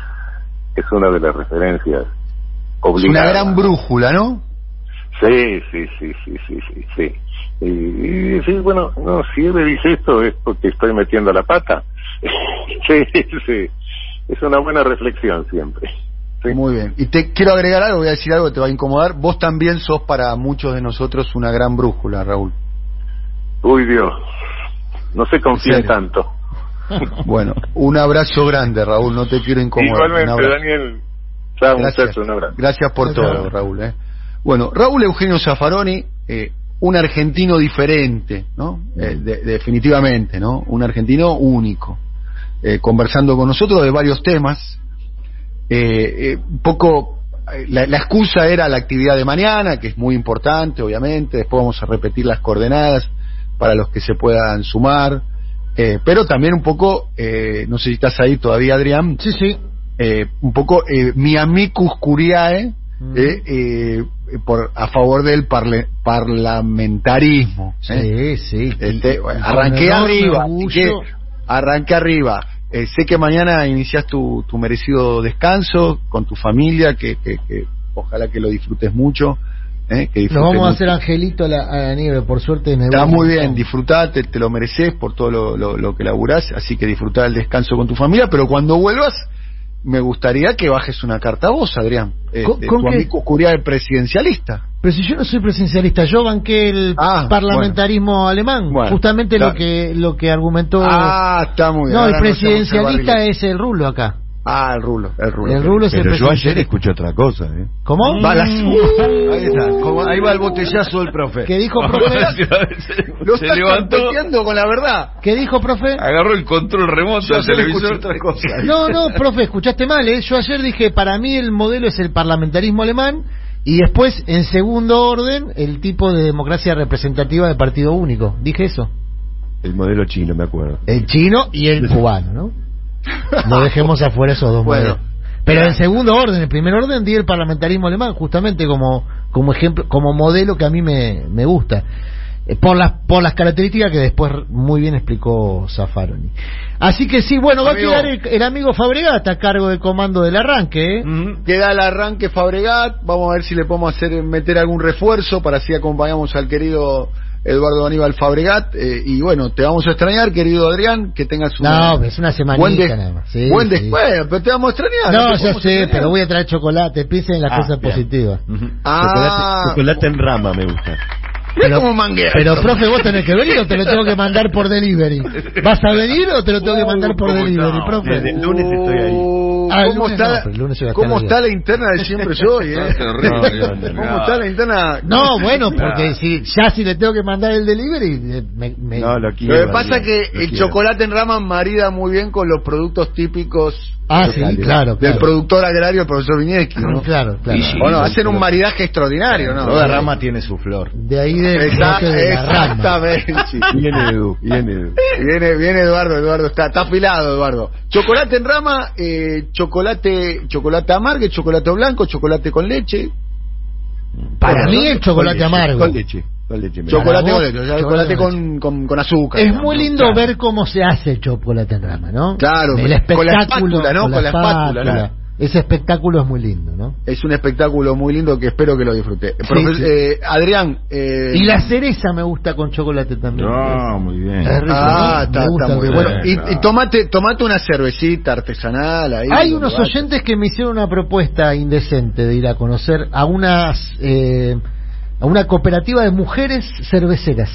Speaker 5: es una de las referencias obligadas.
Speaker 2: Es una gran brújula, ¿no?
Speaker 5: Sí, sí, sí, sí, sí, sí, sí. Y, sí, bueno, no, si él me dice esto es porque estoy metiendo la pata. sí, sí. Es una buena reflexión siempre.
Speaker 2: Muy bien. Y te quiero agregar algo, voy a decir algo que te va a incomodar. Vos también sos para muchos de nosotros una gran brújula, Raúl.
Speaker 5: Uy, Dios. No se confíen tanto.
Speaker 2: bueno, un abrazo grande, Raúl. No te quiero incomodar.
Speaker 5: Igualmente, Daniel.
Speaker 2: gracias. un abrazo. Gracias por todo, Raúl. ¿eh? Bueno, Raúl Eugenio Zaffaroni, eh, un argentino diferente, ¿no? Eh, definitivamente, ¿no? Un argentino único, eh, conversando con nosotros de varios temas. un poco, la, la, excusa era la actividad de mañana, que es muy importante, obviamente. Después vamos a repetir las coordenadas para los que se puedan sumar. pero también un poco, no sé si estás ahí todavía, Adrián.
Speaker 1: Sí, sí.
Speaker 2: un poco mi amicus curiae eh, eh, por a favor del parlamentarismo.
Speaker 1: ¿eh? Sí, sí.
Speaker 2: Este, arranqué arriba. arranqué arriba. sé que mañana inicias tu, tu merecido descanso con tu familia, que, que, ojalá que lo disfrutes mucho. ¿Eh? Que
Speaker 1: Nos vamos a hacer angelito a la, nieve, por suerte.
Speaker 2: Está muy bien, disfrutate, te lo mereces por todo lo, lo, lo que laburás, así que disfrutar el descanso con tu familia, pero cuando vuelvas me gustaría que bajes una carta a vos, Adrián. Este, ¿Con, tu amigo Curial presidencialista.
Speaker 1: Pero si yo no soy presidencialista, yo banqué el ah, parlamentarismo alemán, justamente lo que lo que argumentó.
Speaker 2: Ah, está muy
Speaker 1: bien. No, el presidencialista es el rulo acá.
Speaker 2: Ah, el rulo, el rulo.
Speaker 1: El rulo es
Speaker 6: Pero yo ayer escuché otra cosa, ¿eh?
Speaker 1: ¿Cómo?
Speaker 2: Va las... ahí está, ahí va el botellazo del profe.
Speaker 1: ¿Qué dijo, profe?
Speaker 2: Lo se levantó con la verdad.
Speaker 1: ¿Qué dijo, profe?
Speaker 4: Agarró el control remoto del televisor. Otra
Speaker 1: cosa. No, no, profe, escuchaste mal, ¿eh? Yo ayer dije, para mí el modelo es el parlamentarismo alemán y después, en segundo orden, el tipo de democracia representativa de partido único. Dije eso.
Speaker 6: El modelo chino, me acuerdo.
Speaker 1: El chino y el cubano, ¿no? No dejemos afuera esos dos bueno, Pero en segundo orden, en primer orden, di el parlamentarismo alemán, justamente como, como ejemplo, como modelo que a mí me, me gusta. Eh, por las, por las características que después muy bien explicó Zaffaroni. Así que sí, bueno, va a quedar el, amigo Fabregat a cargo del comando del arranque. ¿eh?
Speaker 2: Queda el arranque Fabregat, vamos a ver si le podemos hacer meter algún refuerzo para así acompañamos al querido Eduardo Aníbal Fabregat. Eh, y bueno, te vamos a extrañar, querido Adrián, que tengas
Speaker 1: una. No, es una semanita nada más.
Speaker 2: Sí, buen pero te vamos a extrañar.
Speaker 1: No, ya sé, pero voy a traer chocolate. Piensen en las ah, cosas positivas.
Speaker 6: ah, chocolate en rama me gusta.
Speaker 1: Pero, pero, profe, vos tenés que venir o te lo tengo que mandar por delivery. ¿Vas a venir o te lo tengo que mandar por delivery, profe?
Speaker 6: el lunes estoy ahí.
Speaker 2: Ah, ¿Cómo, está, ¿cómo está la interna de siempre soy? Eh? ¿Cómo está la interna?
Speaker 1: No, bueno, porque si ya si le tengo que mandar el delivery, eh, me, me...
Speaker 2: No, lo, quiero, lo que pasa es que el chocolate en rama marida muy bien con los productos típicos
Speaker 1: Ah, sí, claro,
Speaker 2: Del productor agrario, el profesor Viñeski, ¿no?
Speaker 1: Claro, claro.
Speaker 2: bueno, hacen un maridaje extraordinario, ¿no?
Speaker 6: Toda rama tiene su flor.
Speaker 1: De ahí de,
Speaker 2: Exactamente.
Speaker 6: Viene Edu, viene Edu.
Speaker 2: Viene, viene Eduardo, Eduardo, está, está afilado Eduardo. Chocolate en rama, eh, chocolate, chocolate amargo, chocolate blanco, chocolate con leche.
Speaker 1: Para mí el chocolate amargo.
Speaker 2: Con leche.
Speaker 6: Con leche.
Speaker 2: Chocolate
Speaker 1: Para
Speaker 2: con
Speaker 1: vos,
Speaker 2: leche, o sea,
Speaker 1: chocolate
Speaker 2: chocolate con, con, con azúcar.
Speaker 1: Es
Speaker 2: digamos,
Speaker 1: muy lindo
Speaker 2: Claro.
Speaker 1: ver cómo se hace el chocolate en rama, ¿no?
Speaker 2: Claro,
Speaker 1: el
Speaker 2: con la
Speaker 1: espectáculo
Speaker 2: espátula, ¿no? Con la espátula, ¿no?
Speaker 1: Ese espectáculo es muy lindo, ¿no?
Speaker 2: Es un espectáculo muy lindo que espero que lo disfrute.
Speaker 1: Sí,
Speaker 2: Profe-
Speaker 1: sí.
Speaker 2: eh, Adrián. Eh,
Speaker 1: Y la cereza me gusta con chocolate también.
Speaker 4: No, muy bien.
Speaker 1: Es rico,
Speaker 2: Ah,
Speaker 1: ¿no?
Speaker 2: está,
Speaker 1: Me gusta
Speaker 2: está muy
Speaker 1: el
Speaker 2: bueno. Y, tomate, tomate una cervecita artesanal ahí.
Speaker 1: Hay unos oyentes que me hicieron una propuesta indecente de ir a conocer a unas eh, a una cooperativa de mujeres cerveceras.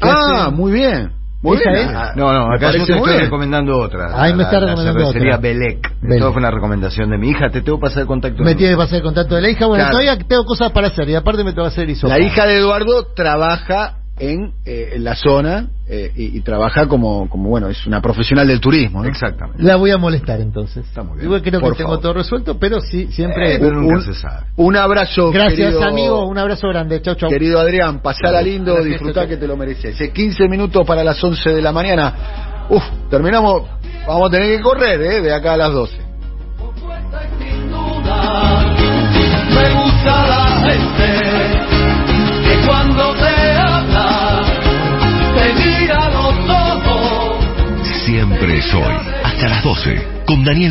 Speaker 2: Ah,
Speaker 1: hacen-
Speaker 2: muy bien. Ah,
Speaker 7: No, no, acá yo te estoy recomendando otra.
Speaker 1: Ahí me está recomendando otra.
Speaker 7: Belec.
Speaker 1: Belec.
Speaker 7: Esto fue una recomendación de mi hija. Te tengo que pasar el contacto.
Speaker 1: Me
Speaker 7: de-
Speaker 1: tiene que pasar el contacto de la hija. Bueno, todavía tengo cosas para hacer y aparte me tengo que hacer hisopo.
Speaker 2: La hija de Eduardo trabaja en, eh, en la zona eh, y, y trabaja como, como, bueno, es una profesional del turismo. ¿no?
Speaker 7: Exactamente.
Speaker 1: La voy a molestar entonces.
Speaker 7: Está muy bien.
Speaker 1: Igual creo
Speaker 2: Por
Speaker 1: que tengo
Speaker 2: favor.
Speaker 1: todo resuelto, pero sí, siempre.
Speaker 7: Eh, pero nunca
Speaker 2: un-
Speaker 7: se sabe.
Speaker 2: Un abrazo,
Speaker 1: Gracias,
Speaker 2: querido,
Speaker 1: amigo. Un abrazo grande. Chau, chau.
Speaker 2: querido Adrián. Pasala lindo,
Speaker 1: Gracias,
Speaker 2: disfrutá que te lo mereces. Eh, 15 minutos para las 11 de la mañana. Uf, terminamos. Vamos a tener que correr, ¿eh? De acá a las 12.
Speaker 8: Me gusta la gente que cuando te
Speaker 9: Siempre soy. Hasta las 12. Con Daniel